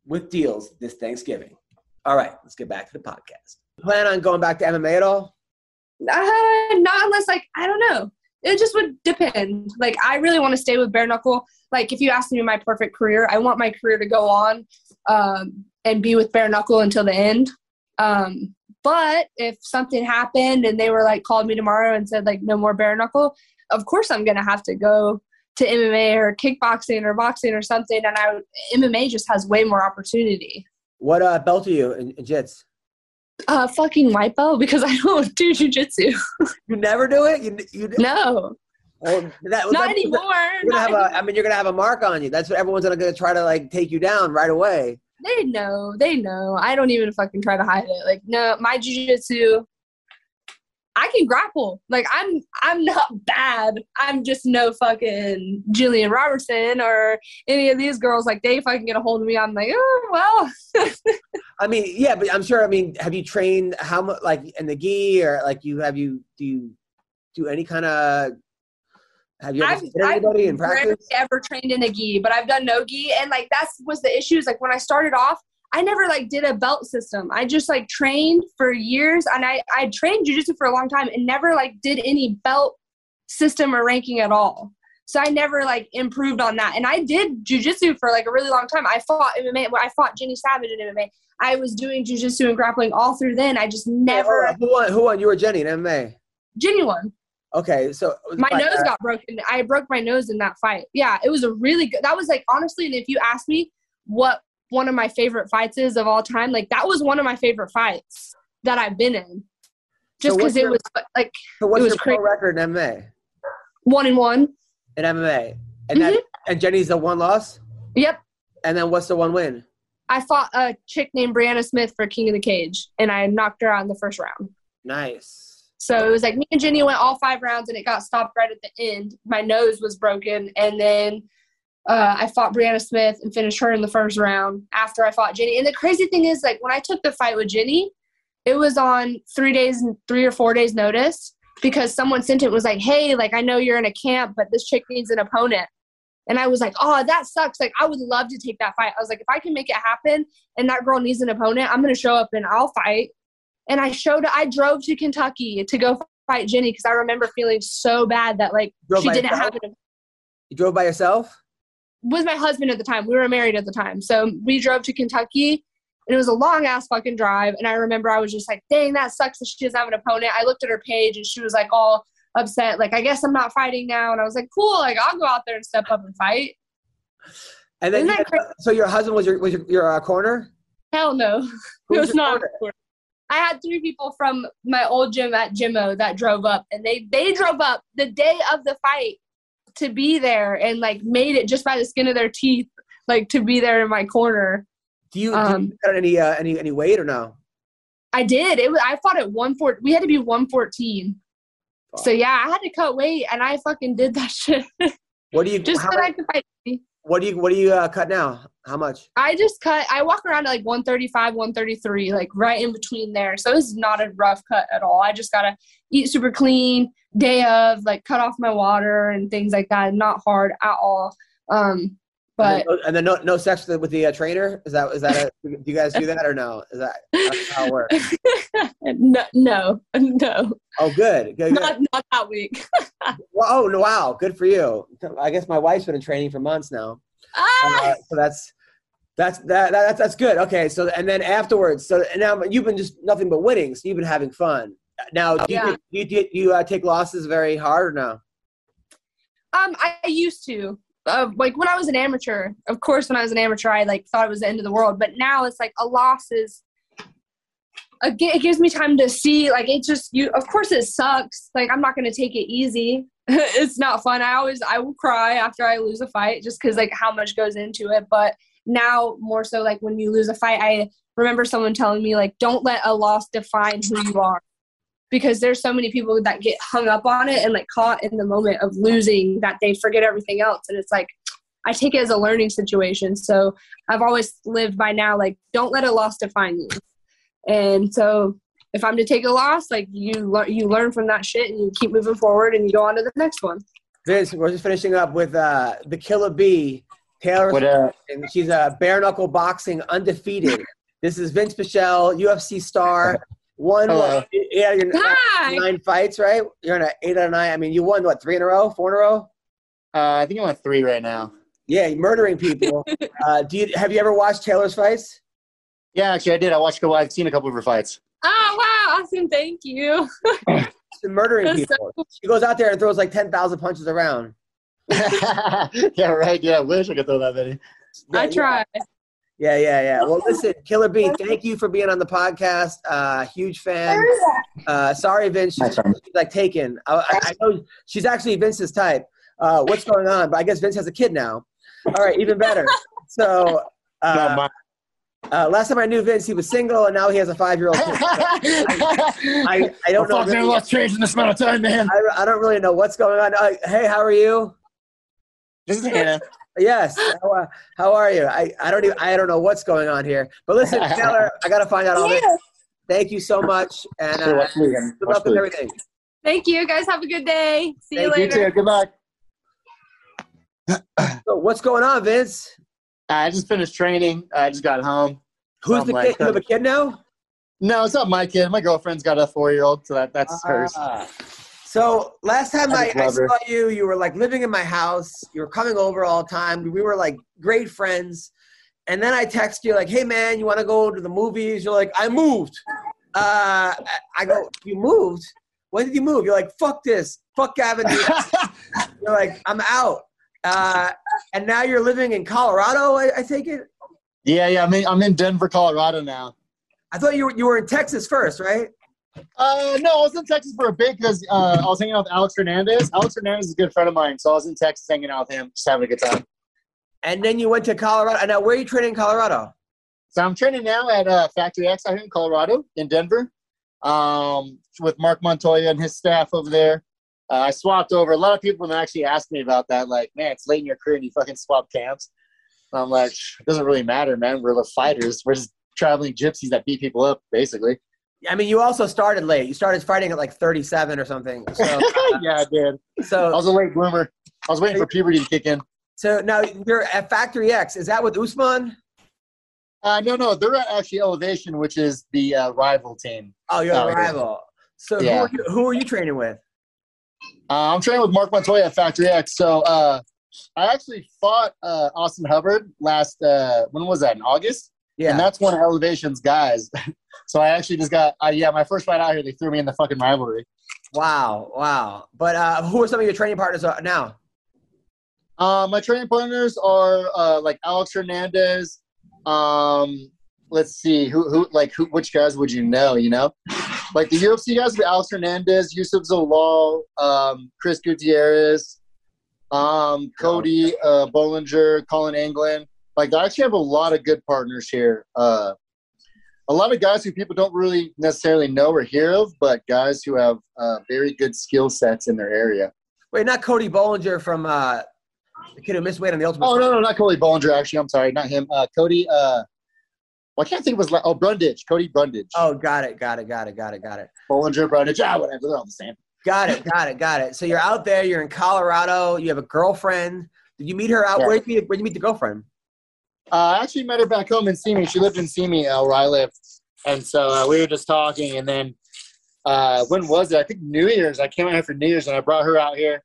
with deals this Thanksgiving. All right, let's get back to the podcast. Plan on going back to MMA at all? Uh, not unless like I don't know. It just would depend. Like I really want to stay with bare knuckle. Like if you ask me my perfect career, I want my career to go on um, and be with bare knuckle until the end. Um, but if something happened and they were like called me tomorrow and said like no more bare knuckle, of course I'm gonna have to go to MMA or kickboxing or boxing or something. And I MMA just has way more opportunity. What uh, belt are you in, in jits? Uh, fucking white belt because I don't do jujitsu. You never do it. You, you no, well, that, not that- anymore. You're gonna Not have anymore. I mean, you're gonna have a mark on you. That's what everyone's gonna, gonna try to like take you down right away. They know. They know. I don't even fucking try to hide it. Like, no, my jujitsu, I can grapple. Like, I'm I'm not bad. I'm just no fucking Gillian Robertson or any of these girls. Like, they fucking get a hold of me. I'm like, oh well. I mean, yeah, but I'm sure. I mean, have you trained how much, like in the gi, or like you have you do you do any kind of? Have you ever I've anybody in practice? ever trained in a gi, but I've done no gi, and like that's was the issue. Is like when I started off, I never like did a belt system. I just like trained for years, and I I trained jujitsu for a long time, and never like did any belt system or ranking at all. So I never like improved on that, and I did jujitsu for like a really long time. I fought MMA. I fought Jenny Savage in MMA. I was doing jujitsu and grappling all through then. I just never Who won? Who won? You were Jenny in MMA. genuine. Okay, so my but, nose uh, got broken. I broke my nose in that fight. Yeah, it was a really good. That was like honestly, and if you ask me what one of my favorite fights is of all time, like that was one of my favorite fights that I've been in. Just So because it was like So what's it was your pro record in MMA? one and one. In MMA, and Mm-hmm. and Jenny's the one loss, Yep. and then what's the one win? I fought a chick named Brianna Smith for King of the Cage, and I knocked her out in the first round. Nice. So it was like me and Jenny went all five rounds, and it got stopped right at the end. My nose was broken, and then uh, I fought Brianna Smith and finished her in the first round after I fought Jenny. And the crazy thing is, like when I took the fight with Jenny, it was on three days, three or four days notice because someone sent it was like, "Hey, like I know you're in a camp, but this chick needs an opponent." And I was like, "Oh, that sucks! Like I would love to take that fight." I was like, "If I can make it happen, and that girl needs an opponent, I'm gonna show up and I'll fight." And I showed. I drove to Kentucky to go fight Jenny because I remember feeling so bad that like she didn't yourself? have an You drove by yourself? was my husband at the time. We were married at the time. So we drove to Kentucky and it was a long ass fucking drive. And I remember I was just like, dang, that sucks that she doesn't have an opponent. I looked at her page and she was like all upset, like, I guess I'm not fighting now. And I was like, cool, like I'll go out there and step up and fight. And then, you- so your husband was your was your, your uh, corner? Hell no. Who it was not. corner? I had three people from my old gym at Jimmo that drove up and they they drove up the day of the fight to be there and like made it just by the skin of their teeth, like to be there in my corner. Do you, Um, do you got any uh, any any weight or no? I did. It was I fought at one four. We had to be one fourteen. So yeah, I had to cut weight, and I fucking did that shit What do you just how so I could fight. What do you what do you uh, cut now? How much? I just cut. I walk around at like one thirty five, one thirty three, like right in between there. So it's not a rough cut at all. I just gotta eat super clean day of, like cut off my water and things like that. Not hard at all. Um, But and then, no, no sex with the, with the uh, trainer. Is that is that a, do you guys do that or no? Is that how it works? no, no, no, Oh, good, good, good. not not that week. Well, oh no, wow, good for you. I guess my wife's been in training for months now. ah! Uh, so that's that's that, that that's that's good. Okay, so and then afterwards, so and now you've been just nothing but winning. So you've been having fun. Now, do you, Yeah. do you, do you, do you uh, take losses very hard or no? Um, I used to. Like when I was an amateur, of course, when I was an amateur, I like thought it was the end of the world. But now it's like a loss is. It gives me time to see. Like it just you. Of course, it sucks. Like I'm not gonna take it easy. it's not fun. I always I will cry after I lose a fight just because like how much goes into it. But now more so like when you lose a fight, I remember someone telling me like don't let a loss define who you are because there's so many people that get hung up on it and like caught in the moment of losing that they forget everything else and it's like i take it as a learning situation so i've always lived by now like don't let a loss define you and so if i'm to take a loss like you lear- you learn from that shit and you keep moving forward and you go on to the next one Vinc, we're just finishing up with uh, the Killa Bee, Taylor, What uh, and she's a bare knuckle boxing undefeated. this is Vinc Pichel, UFC star. Won Hello. what, yeah, your Hi. nine fights, right? You're in a eight out of nine. I mean, you won what three in a row, four in a row? uh, I think I'm on three right now. Yeah, murdering people. uh, do you have you ever watched Taylor's fights? Yeah, actually, I did. I watched. a couple- I've seen a couple of her fights. oh wow awesome thank you She's murdering That's so people. She goes out there and throws like ten thousand punches around. yeah, right. Yeah, I wish I could throw that many. Yeah, i try Yeah, yeah, yeah. Yeah. Well, listen, Killa Bee, thank you for being on the podcast. Uh, huge fan. Uh, sorry, Vinc. She's, she's like taken. I, I, I know she's actually Vinc's type. Uh, what's going on? But I guess Vinc has a kid now. All right, even better. So Not uh, mine. uh, last time I knew Vinc, he was single, and now he has a five-year-old kid. I, I don't know. Fuck, really- a lot's changed in this amount of time, man. I, I don't really know what's going on. Uh, hey, how are you? This is Hannah. Yes. How, uh, how are you? I, I don't even I don't know what's going on here. But listen, Taylor, I got to find out all this. Thank you so much, and uh, watch me again. good luck with everything. thank you guys have a good day see you Thank you later You too. Good luck. So, what's going on, Vinc? I just finished training. I just got home. Who's the my kid? You have a kid now? No, it's not my kid. My girlfriend's got a four-year-old, so that, that's hers. So last time I I, I saw you, you were like living in my house. You were coming over all the time. We were like great friends. And then I text you like, "Hey man, you want to go to the movies?" You're like, "I moved." Uh, I- I go, "You moved? When did you move?" You're like, "Fuck this, fuck Gavin." You're like, "I'm out." Uh, and now you're living in Colorado. I, I take it. yeah, yeah. I'm in, I'm in Denver, Colorado now. I thought you were you were in Texas first, right? Uh, no, I was in Texas for a bit because uh, I was hanging out with Alex Hernandez. Alex Hernandez is a good friend of mine, so I was in Texas hanging out with him, just having a good time. And then you went to Colorado. And now, where are you training in Colorado? So I'm training now at uh, Factory X out here in Colorado, in Denver, um, with Marc Montoya and his staff over there. Uh, I swapped over. A lot of people have actually asked me about that. Like, man, it's late in your career and you fucking swap camps. And I'm like, it doesn't really matter, man. We're the fighters. We're just traveling gypsies that beat people up, basically. I mean, you also started late. You started fighting at like 37 or something. So, yeah, I did. So I was a late bloomer. I was waiting for puberty to kick in. so now you're at Factory X. Is that with Usman? Uh, no, no, they're at actually Elevation, which is the uh, rival team. Oh, you're a yeah. rival. So Yeah. who, are you, who are you training with? Uh, I'm training with Marc Montoya at Factory X. So uh, I actually fought uh, Austin Hubbard last, uh, when was that, in August? And that's one of Elevation's guys. so I actually just got, uh, yeah, my first fight out here, they threw me in the fucking rivalry. Wow. Wow. But uh, who are some of your training partners uh, now? Uh, my training partners are uh, like Alex Hernandez. Um, let's see, who, who, like, who, which guys would you know? You know, like the UFC guys would be Alex Hernandez, Youssef Zalal, um, Chris Gutierrez, um, Cody uh, Bollinger, Colin Anglin. Like, I actually have a lot of good partners here. Uh, a lot of guys who people don't really necessarily know or hear of, but guys who have uh, very good skill sets in their area. Wait, not Cody Bollinger from uh, the kid who missed weight on the Ultimate. Oh no, no, not Cody Bollinger. Actually, I'm sorry, not him. Uh, Cody. Uh, well, I can't think of his. Oh, Brundage. Cody Brundage. Oh, got it. Got it. Got it. Got it. Got it. Bollinger, Brundage. Ah, whatever. They're all the same. Got it. Got it. Got it. So you're out there. You're in Colorado. You have a girlfriend. Did you meet her out? Yeah. Where'd you meet, where'd you meet the girlfriend? Uh, I actually met her back home in Simi. She lived in Simi, uh, where I live, and so uh, we were just talking. And then uh, when was it? I think New Year's. I came out here for New Year's, and I brought her out here.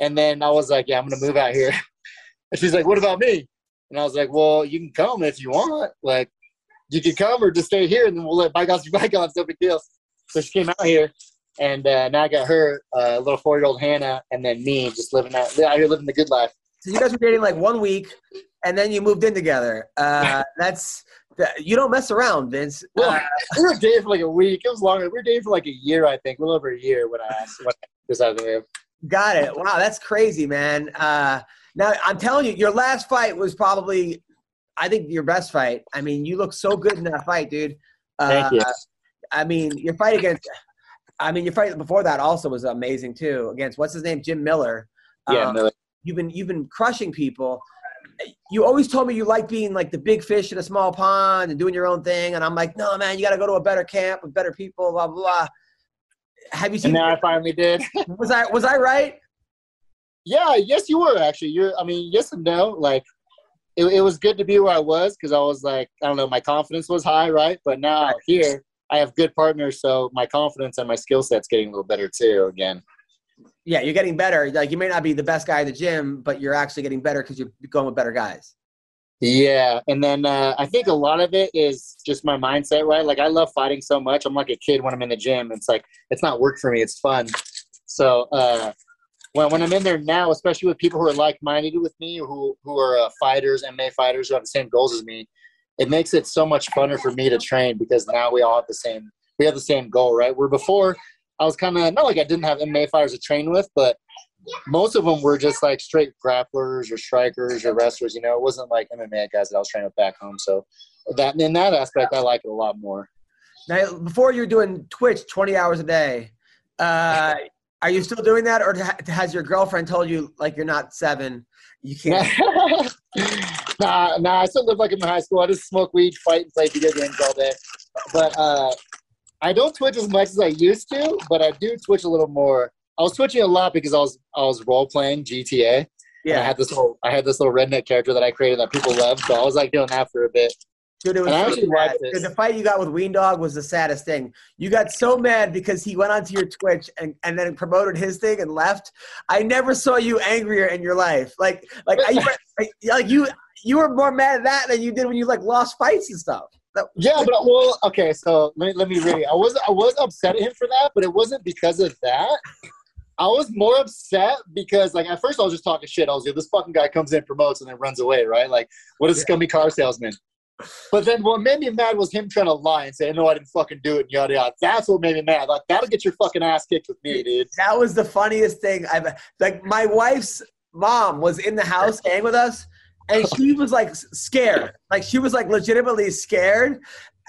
And then I was like, "Yeah, I'm gonna move out here." and she's like, "What about me?" And I was like, "Well, you can come if you want. Like, you can come or just stay here, and then we'll let bygones be bygones. No big deal." So she came out here, and uh, now I got her, uh, little four-year-old Hannah, and then me, just living out, out here living the good life. So you guys were dating like one week, and then you moved in together. Uh, that's that, you don't mess around, Vinc. Well, Uh, we were dating for like a week. It was longer. We were dating for like a year, I think, a little over a year when I asked when I decided to move. got it. Wow, that's crazy, man. Uh, now I'm telling you, your last fight was probably, I think, your best fight. I mean, you look so good in that fight, dude. Uh, Thank you. I mean, your fight against, I mean, your fight before that also was amazing too. Against what's his name, Jim Miller. Yeah, Um, Miller. you've been you've been crushing people. You always told me you like being like the big fish in a small pond and doing your own thing, and I'm like, no, man, you got to go to a better camp with better people, blah blah. blah. Have you And now I finally did. Was I was I right? yeah, yes, you were actually. You're. I mean, yes and no. Like, it, it was good to be where I was because I was like, I don't know, my confidence was high, right? But now here, I have good partners, so my confidence and my skill set's getting a little better too. Again. Yeah, you're getting better. Like you may not be the best guy at the gym, but you're actually getting better because you're going with better guys. Yeah, and then uh, I think a lot of it is just my mindset, right? Like I love fighting so much. I'm like a kid when I'm in the gym. It's like it's not work for me; it's fun. So uh, when when I'm in there now, especially with people who are like-minded with me, who who are uh, fighters, MMA fighters, who have the same goals as me, it makes it so much funner for me to train because now we all have the same we have the same goal, right? Where before I was kind of not like I didn't have MMA fighters to train with, but most of them were just like straight grapplers or strikers or wrestlers. You know, it wasn't like MMA guys that I was training with back home. So that in that aspect, I like it a lot more. Now, before you're doing Twitch 20 hours a day, uh, are you still doing that, or has your girlfriend told you like you're not seven? You can't. nah, nah. I still live like I'm in high school. I just smoke weed, fight, and play video games all day. But uh, I don't twitch as much as I used to. But I do twitch a little more. I was twitching a lot because I was I was role playing GTA. And I had this little I had this little redneck character that I created that people loved. So I was like doing that for a bit. dude, it was and I so actually watched this. The fight you got with Ween Dog was the saddest thing. You got so mad because he went onto your Twitch and, and then promoted his thing and left. I never saw you angrier in your life. Like like I, like, like you you were more mad at that than you did when you like lost fights and stuff. Yeah, but well, okay. So let me let me read. I was I was upset at him for that, but it wasn't because of that. I was more upset because like at first I was just talking shit. I was like, this fucking guy comes in, promotes, and then runs away, right? Like, what a scummy car salesman. But then what made me mad was him trying to lie and say, no, I didn't fucking do it, and yada yada. That's what made me mad. Like, that'll get your fucking ass kicked with me, dude. That was the funniest thing I've like. My wife's mom was in the house staying with us, and she was like scared. Like she was like legitimately scared,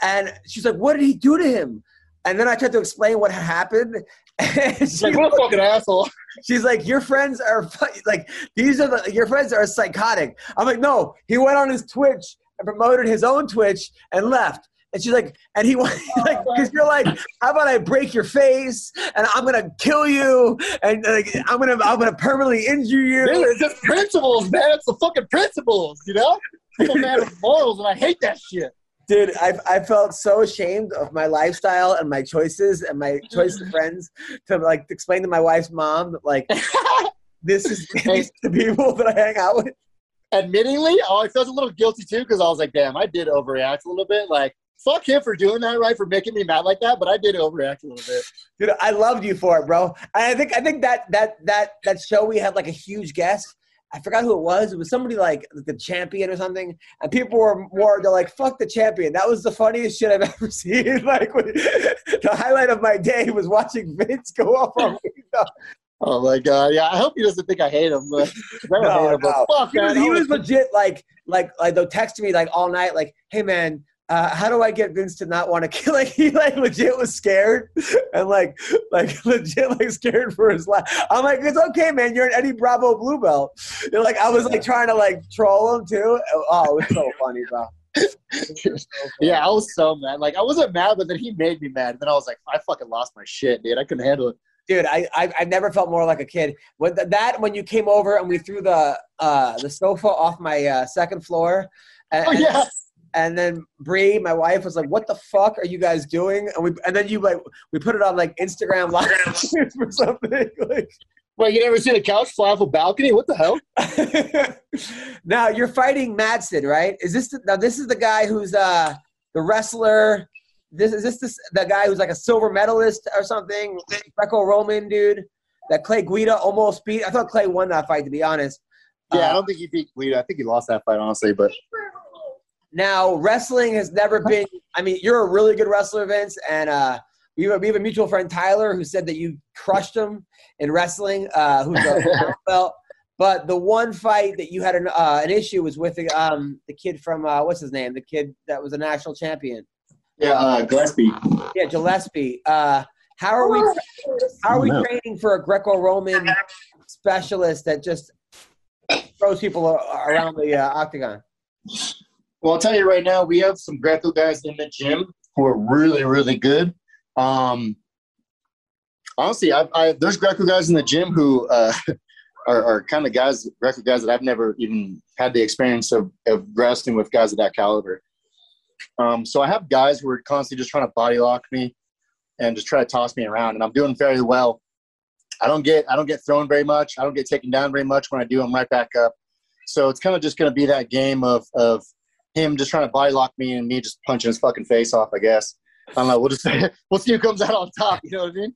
and she's like, "What did he do to him?" And then I tried to explain what had happened. And It's like, what a fucking asshole. She's like, your friends are like these are the your friends are psychotic. I'm like, no, he went on his Twitch and promoted his own Twitch and left. And she's like, and he went like, oh. because you're like, how about I break your face and I'm gonna kill you and like, I'm gonna I'm gonna permanently injure you. Dude, it's just principles, man. It's the fucking principles, you know? I'm a morals, and I hate that shit. Dude, I, I felt so ashamed of my lifestyle and my choices and my choice of friends to like explain to my wife's mom that like this is these the people that I hang out with. admittingly, oh, I felt a little guilty too because I was like, damn, I did overreact a little bit. Like, fuck him for doing that, right? For making me mad like that, but I did overreact a little bit. Dude, I loved you for it, bro. And I think I think that that that that show we had like a huge guest. I forgot who it was. It was somebody like the champion or something. And people were more they're like, fuck the champion. That was the funniest shit I've ever seen. Like when- the highlight of my day was watching Vinc go off on me. Oh my god, yeah. I hope he doesn't think I hate him, but No, hate him. no. But fuck, he was, he was was- legit like like like they'll text me like all night like hey man uh, how do I get Vinc to not want to kill? Like he like legit was scared and like like legit like scared for his life. I'm like it's okay man, you're an Eddie Bravo blue belt. You're like I was like trying to like troll him too. Oh, it was so funny, bro. yeah, I was so mad. Like, I wasn't mad, but then he made me mad. And then I was like, I fucking lost my shit, dude. I couldn't handle it. dude, I, I I've never felt more like a kid. When th- that when you came over and we threw the uh the sofa off my uh, second floor, and, Oh yeah. And then Bree, my wife, was like, "What the fuck are you guys doing?" And we and then you like we put it on like Instagram live or something. Like, Well, you never seen a couch fly off a balcony? What the hell? now you're fighting Madsen, right? Is this the, now? This is the guy who's uh the wrestler. This is this, this the guy who's like a silver medalist or something, Greco-Roman dude that Clay Guida almost beat. I thought Clay won that fight, to be honest. Yeah, I Uh, don't think he beat Guida. I think he lost that fight, honestly. But Now, wrestling has never been. I mean, you're a really good wrestler, Vinc, and uh, we have, we have a mutual friend, Tyler, who said that you crushed him in wrestling. Uh, who's a brown belt. But the one fight that you had an uh, an issue was with the um, the kid from uh, what's his name? The kid that was a national champion. yeah, uh, Gillespie. Yeah, Gillespie. Uh, how are we? How are we training for a Greco-Roman specialist that just throws people around the uh, octagon? Well, I'll tell you right now, we have some Greco guys in the gym who are really, really good. Um, honestly, I, I there's Greco guys in the gym who uh, are, are kind of guys, Greco guys that I've never even had the experience of, of wrestling with guys of that caliber. Um, so I have guys who are constantly just trying to body lock me and just try to toss me around, and I'm doing fairly well. I don't get I don't get thrown very much. I don't get taken down very much. When I do, I'm right back up. So it's kind of just going to be that game of of him just trying to body lock me and me just punching his fucking face off. I guess. I don't know. We'll just we'll see who comes out on top. You know what I mean?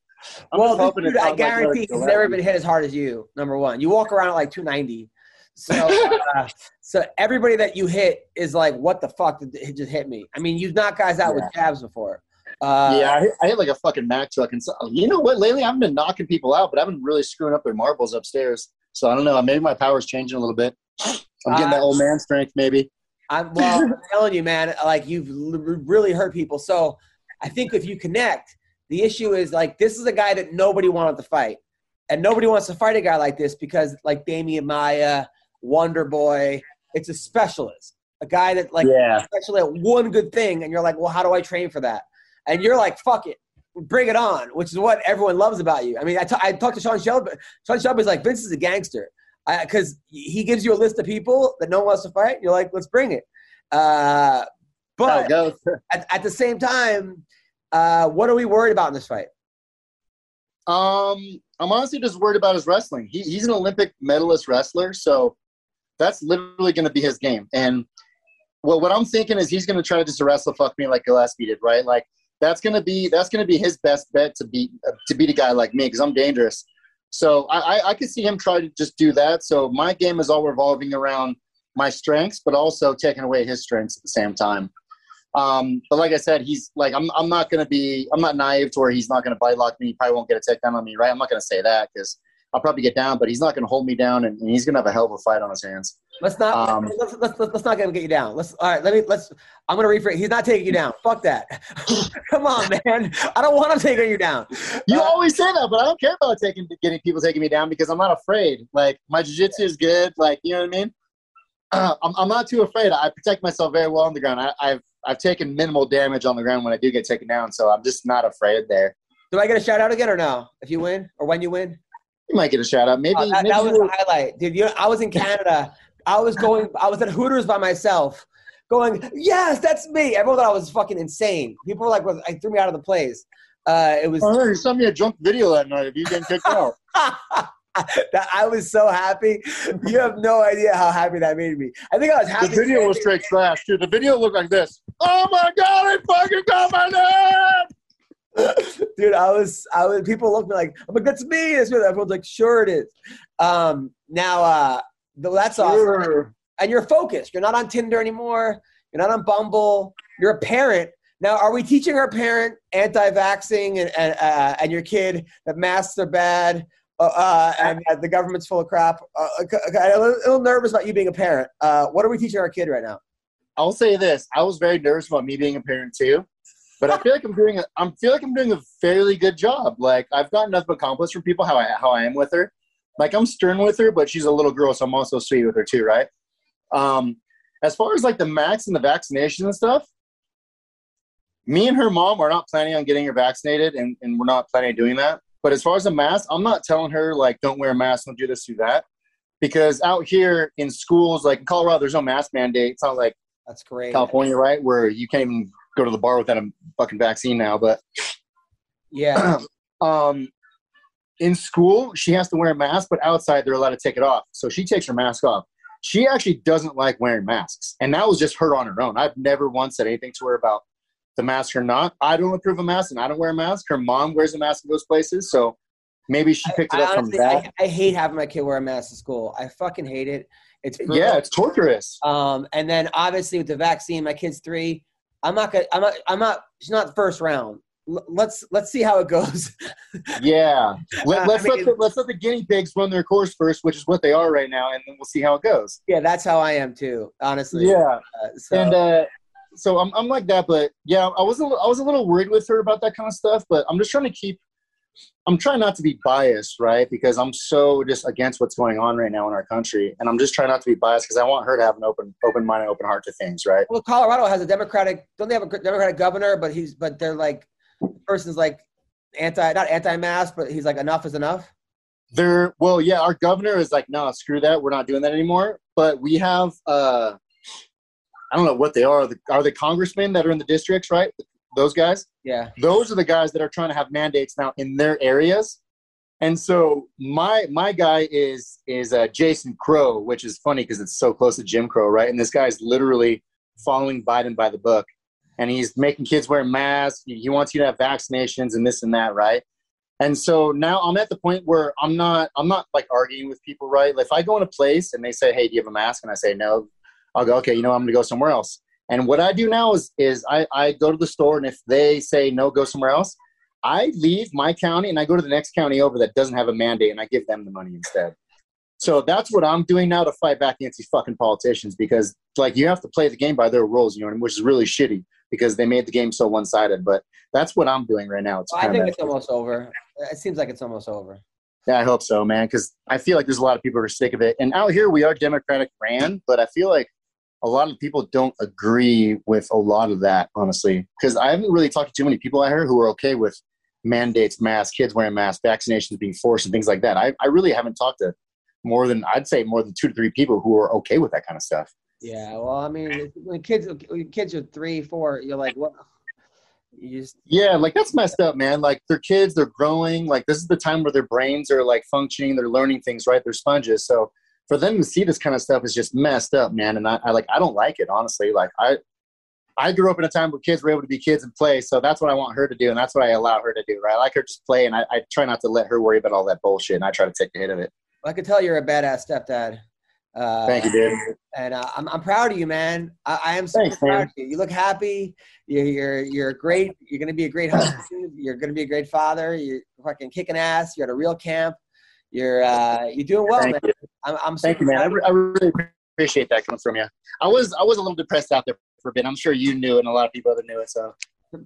I'm well, just this hoping dude, I guarantee like he's never been hit as hard as you. Number one, you walk around at like 290. So, uh, so everybody that you hit is like, what the fuck did it just hit me? I mean, you've knocked guys out with jabs before. Uh, yeah, I hit, I hit like a fucking Mack truck, and so, you know what? Lately, I haven't been knocking people out, but I've been really screwing up their marbles upstairs. So I don't know. Maybe my power's changing a little bit. I'm getting Uh, that old man strength, maybe. I'm well. I'm telling you, man. Like you've l- really hurt people. So I think if you connect, the issue is like this is a guy that nobody wanted to fight, and nobody wants to fight a guy like this because like Demian Maia, Wonder Boy, it's a specialist, a guy that like Yeah. especially at one good thing, and you're like, well, how do I train for that? And you're like, fuck it. Bring it on, which is what everyone loves about you. I mean, I I talked to Sean Shelby. Sean Shelby's like, Vinc is a gangster because he gives you a list of people that no one wants to fight. You're like, let's bring it. Uh, How it but at, at the same time, uh, what are we worried about in this fight? Um, I'm honestly just worried about his wrestling. He, he's an Olympic medalist wrestler, so that's literally going to be his game. And what what I'm thinking is he's going to try to just wrestle fuck me like Gillespie did, right? Like that's going to be that's going to be his best bet to beat uh, to beat a guy like me because I'm dangerous. So I, I I could see him try to just do that. So my game is all revolving around my strengths, but also taking away his strengths at the same time. Um, but like I said, he's like I'm. I'm not gonna be. I'm not naive to where he's not gonna body lock me. He probably won't get a takedown on me, right? I'm not gonna say that because I'll probably get down, but he's not gonna hold me down, and, and he's gonna have a hell of a fight on his hands. Let's not Um, let's, let's, let's, let's not get him get you down. Let's all right. Let me let's. I'm gonna rephrase. He's not taking you down. Fuck that. Come on, man. I don't want him taking you down. You Uh, always say that, but I don't care about taking getting people taking me down because I'm not afraid. Like my jiu-jitsu is good. Like you know what I mean. Uh, I'm, I'm not too afraid. I protect myself very well on the ground. I, I've I've taken minimal damage on the ground when I do get taken down, so I'm just not afraid there. Do I get a shout out again or no? If you win or when you win? You might get a shout out. Maybe, Oh, that, maybe that was the highlight, dude. You know, I was in Canada. I was going. I was at Hooters by myself, going, "Yes, that's me." Everyone thought I was fucking insane. People were like, well, "I threw me out of the place." Uh, it was. Oh, you sent me a drunk video that night of you getting kicked out. that I was so happy. You have no idea how happy that made me. I think I was happy. The video was straight trash, dude. The video looked like this. Oh my god, I fucking got my name! dude. I was, I was. People looked at me like, I'm like, that's me. That's me. Everyone's like, sure it is. Um, now, uh, that's awesome. Sure. And you're focused. You're not on Tinder anymore. You're not on Bumble. You're a parent. Now, are we teaching our parent anti-vaxxing and and, uh, and your kid that masks are bad uh, uh, and that the government's full of crap? Uh, okay, I'm a little, nervous about you being a parent. Uh, what are we teaching our kid right now? I'll say this: I was very nervous about me being a parent too, but I feel like I'm doing a, I feel like I'm doing a fairly good job. Like I've gotten enough compliments from people how I how I am with her. Like I'm stern with her, but she's a little girl, so I'm also sweet with her too, right? Um, as far as like the max and the vaccination and stuff, me and her mom are not planning on getting her vaccinated, and, and we're not planning on doing that. But as far as the mask, I'm not telling her like don't wear a mask, don't do this, do that, because out here in schools, like in Colorado, there's no mask mandate. It's not like That's great. California, right, where you can't even go to the bar without a fucking vaccine now. But Yeah. um, in school, she has to wear a mask, but outside they're allowed to take it off. So she takes her mask off. She actually doesn't like wearing masks, and that was just her on her own. I've never once said anything to her about the mask or not. I don't approve of masks, and I don't wear a mask. Her mom wears a mask in those places, so maybe she picked it I up from that. I, I hate having my kid wear a mask to school. I fucking hate it. It's brutal. yeah, it's torturous. Um, and then obviously with the vaccine, my kid's three. I'm not gonna. I'm not. I'm not. She's not the first round. Let's let's see how it goes. Yeah, Let, Uh, us I mean- let the, let's let the guinea pigs run their course first, which is what they are right now, and then we'll see how it goes. yeah, that's how I am too. Honestly. Yeah, Uh, so, and uh, so I'm I'm like that, but yeah, I was a, I was a little worried with her about that kind of stuff, but I'm just trying to keep. I'm trying not to be biased, right? Because I'm so just against what's going on right now in our country, and I'm just trying not to be biased because I want her to have an open, open mind and open heart to things, right? well, Colorado has a Democratic. Don't they have a Democratic governor? But he's. But they're like, person's like anti, not anti-mask, but he's like enough is enough. They're well, yeah. Our governor is like, no, screw that. We're not doing that anymore. But we have, uh I don't know what they are. The, are they congressmen that are in the districts, right? Those guys. Yeah. those are the guys that are trying to have mandates now in their areas. And so my my guy is is uh, Jason Crow, which is funny because it's so close to Jim Crow, right? And this guy's literally following Biden by the book, and he's making kids wear masks. He wants you to have vaccinations and this and that, right? And so now I'm at the point where I'm not I'm not like arguing with people, right? Like if I go in a place and they say, "Hey, do you have a mask?" and I say no, I'll go, "Okay, you know, I'm going to go somewhere else." And what I do now is is I, I go to the store and if they say no, go somewhere else, I leave my county and I go to the next county over that doesn't have a mandate and I give them the money instead. So that's what I'm doing now to fight back against these fucking politicians because like you have to play the game by their rules, you know, which is really shitty because they made the game so one sided. But that's what I'm doing right now. It's Well, I think it's almost over. It seems like it's almost over. yeah, I hope so, man. Because I feel like there's a lot of people who are sick of it. And out here, we are Democratic ran, but I feel like a lot of people don't agree with a lot of that, honestly. Because I haven't really talked to too many people out here who are okay with mandates, masks, kids wearing masks, vaccinations being forced, and things like that. I, I really haven't talked to more than I'd say more than two to three people who are okay with that kind of stuff. Yeah. Well, I mean, when kids when kids are three, four, you're like, what? You just Yeah, like that's messed up, man. Like they're kids, they're growing. Like this is the time where their brains are like functioning, they're learning things, right? They're sponges. So for them to see this kind of stuff is just messed up, man. And I, I like I don't like it, honestly. Like I I grew up in a time where kids were able to be kids and play, so that's what I want her to do, and that's what I allow her to do, right? I like her to just play, and I, I try not to let her worry about all that bullshit, and I try to take the hit of it. I could tell you're a badass stepdad. Uh, Thank you, dude. And uh, I'm, I'm proud of you, man. I, I am so Thanks, proud man. of you. You look happy. You're you're you're great. You're gonna be a great husband. You're gonna be a great father. You're fucking kicking ass. You're at a real camp. You're uh, you're doing well, Thank man. you. I'm, I'm Thank you, man. I, re- I really appreciate that coming from you. I was I was a little depressed out there for a bit. I'm sure you knew it, and a lot of people other knew it. So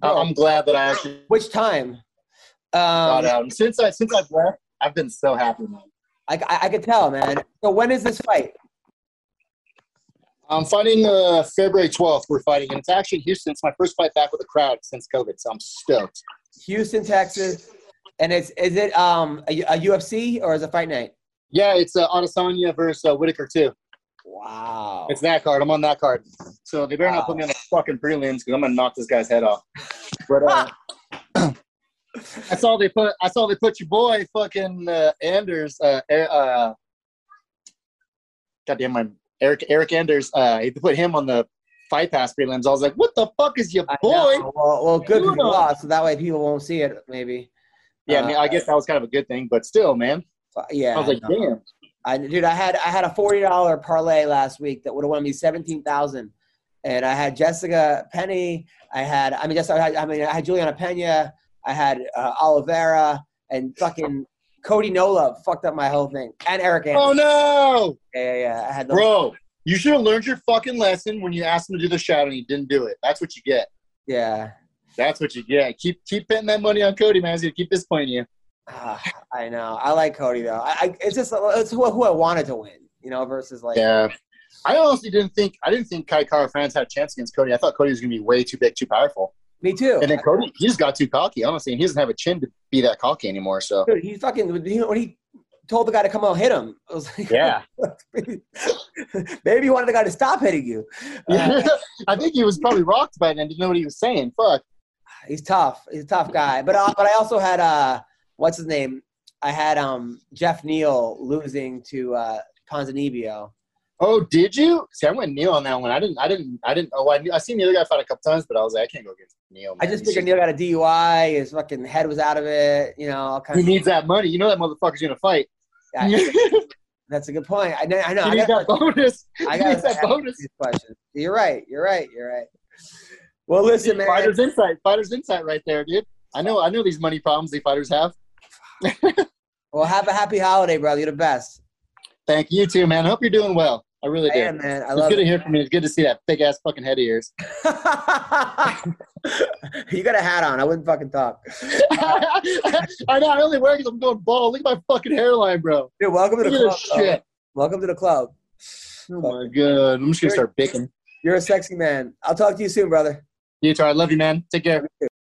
I'm glad that I actually Which time? got Um, out. And since I since I've left, I've been so happy, man. I, I, I could tell, man. So when is this fight? I'm fighting uh, February 12th. We're fighting, and it's actually in Houston. It's my first fight back with a crowd since COVID, so I'm stoked. Houston, Texas. And it's is it um a, a UFC or is it fight night? Yeah, it's uh, Adesanya versus uh, Whitaker too. Wow. It's that card. I'm on that card. So they better not put me on the fucking prelims because I'm gonna knock this guy's head off. But uh, I saw they put I saw they put your boy fucking uh, Anders uh, uh goddamn my Eryk Eryk Anders uh they put him on the fight pass prelims. I was like, what the fuck is your boy? Well, well, good because Dude, you uh, lost, so that way people won't see it. Maybe. Yeah, I mean, I guess that was kind of a good thing, but still, man. Uh, yeah. I was like, damn. I, dude, I had I had a forty dollar parlay last week that would have won me seventeen thousand, and I had Jessica Penny. I had I mean, just I, had, I mean, I had Juliana Pena. I had uh, Oliveira and fucking Cody Nola fucked up my whole thing, and Eric Anderson. Oh no, Yeah, yeah, yeah. I had bro! You should have learned your fucking lesson when you asked him to do the shadow and he didn't do it. That's what you get. Yeah. That's what you get. Keep keep betting that money on Cody, man. He's gonna keep disappointing you. Ah, I know. I like Cody though. I, I it's just it's who, who I wanted to win, you know, versus like Yeah. I honestly didn't think I didn't think Kai Kara France had a chance against Cody. I thought Cody was gonna be way too big, too powerful. Me too. And then Cody, he just got too cocky, honestly, and he doesn't have a chin to be that cocky anymore. So Dude, he fucking when he, when he told the guy to come out and hit him. I was like, Yeah. maybe, maybe he wanted the guy to stop hitting you. Uh, I think he was probably rocked by it and didn't know what he was saying. Fuck. he's tough. He's a tough guy. But uh, but I also had uh, what's his name? I had um Geoff Neal losing to uh, Ponzinibbio. Oh, did you? See, I went Neal on that one. I didn't. I didn't. I didn't. Oh, I, knew, I seen the other guy fight a couple times, but I was like, I can't go against Neal. I just figured Neal got a DUI. His fucking head was out of it. You know, all He kinds of. He needs that money. You know that motherfucker's gonna fight. That's a good point. I know. I know. I needs got that bonus. I he got needs that bonus. these questions. You're right. You're right. You're right. Well, listen, man. Fighters insight. Fighters insight right there, dude. I know. I know these money problems these fighters have. Well, have a happy holiday, brother. You're the best. Thank you too, man. I hope you're doing well. I really did. do. am, man. I it's good it. to hear from you. It's good to see that big ass fucking head of yours. you got a hat on. I wouldn't fucking talk. I know. I only wear it because I'm going bald. Look at my fucking hairline, bro. Dude, welcome to Look the club. shit. Welcome to the club. Oh my god. I'm just gonna start bicking. You're a sexy man. I'll talk to you soon, brother. You too. I love you, man. Take care.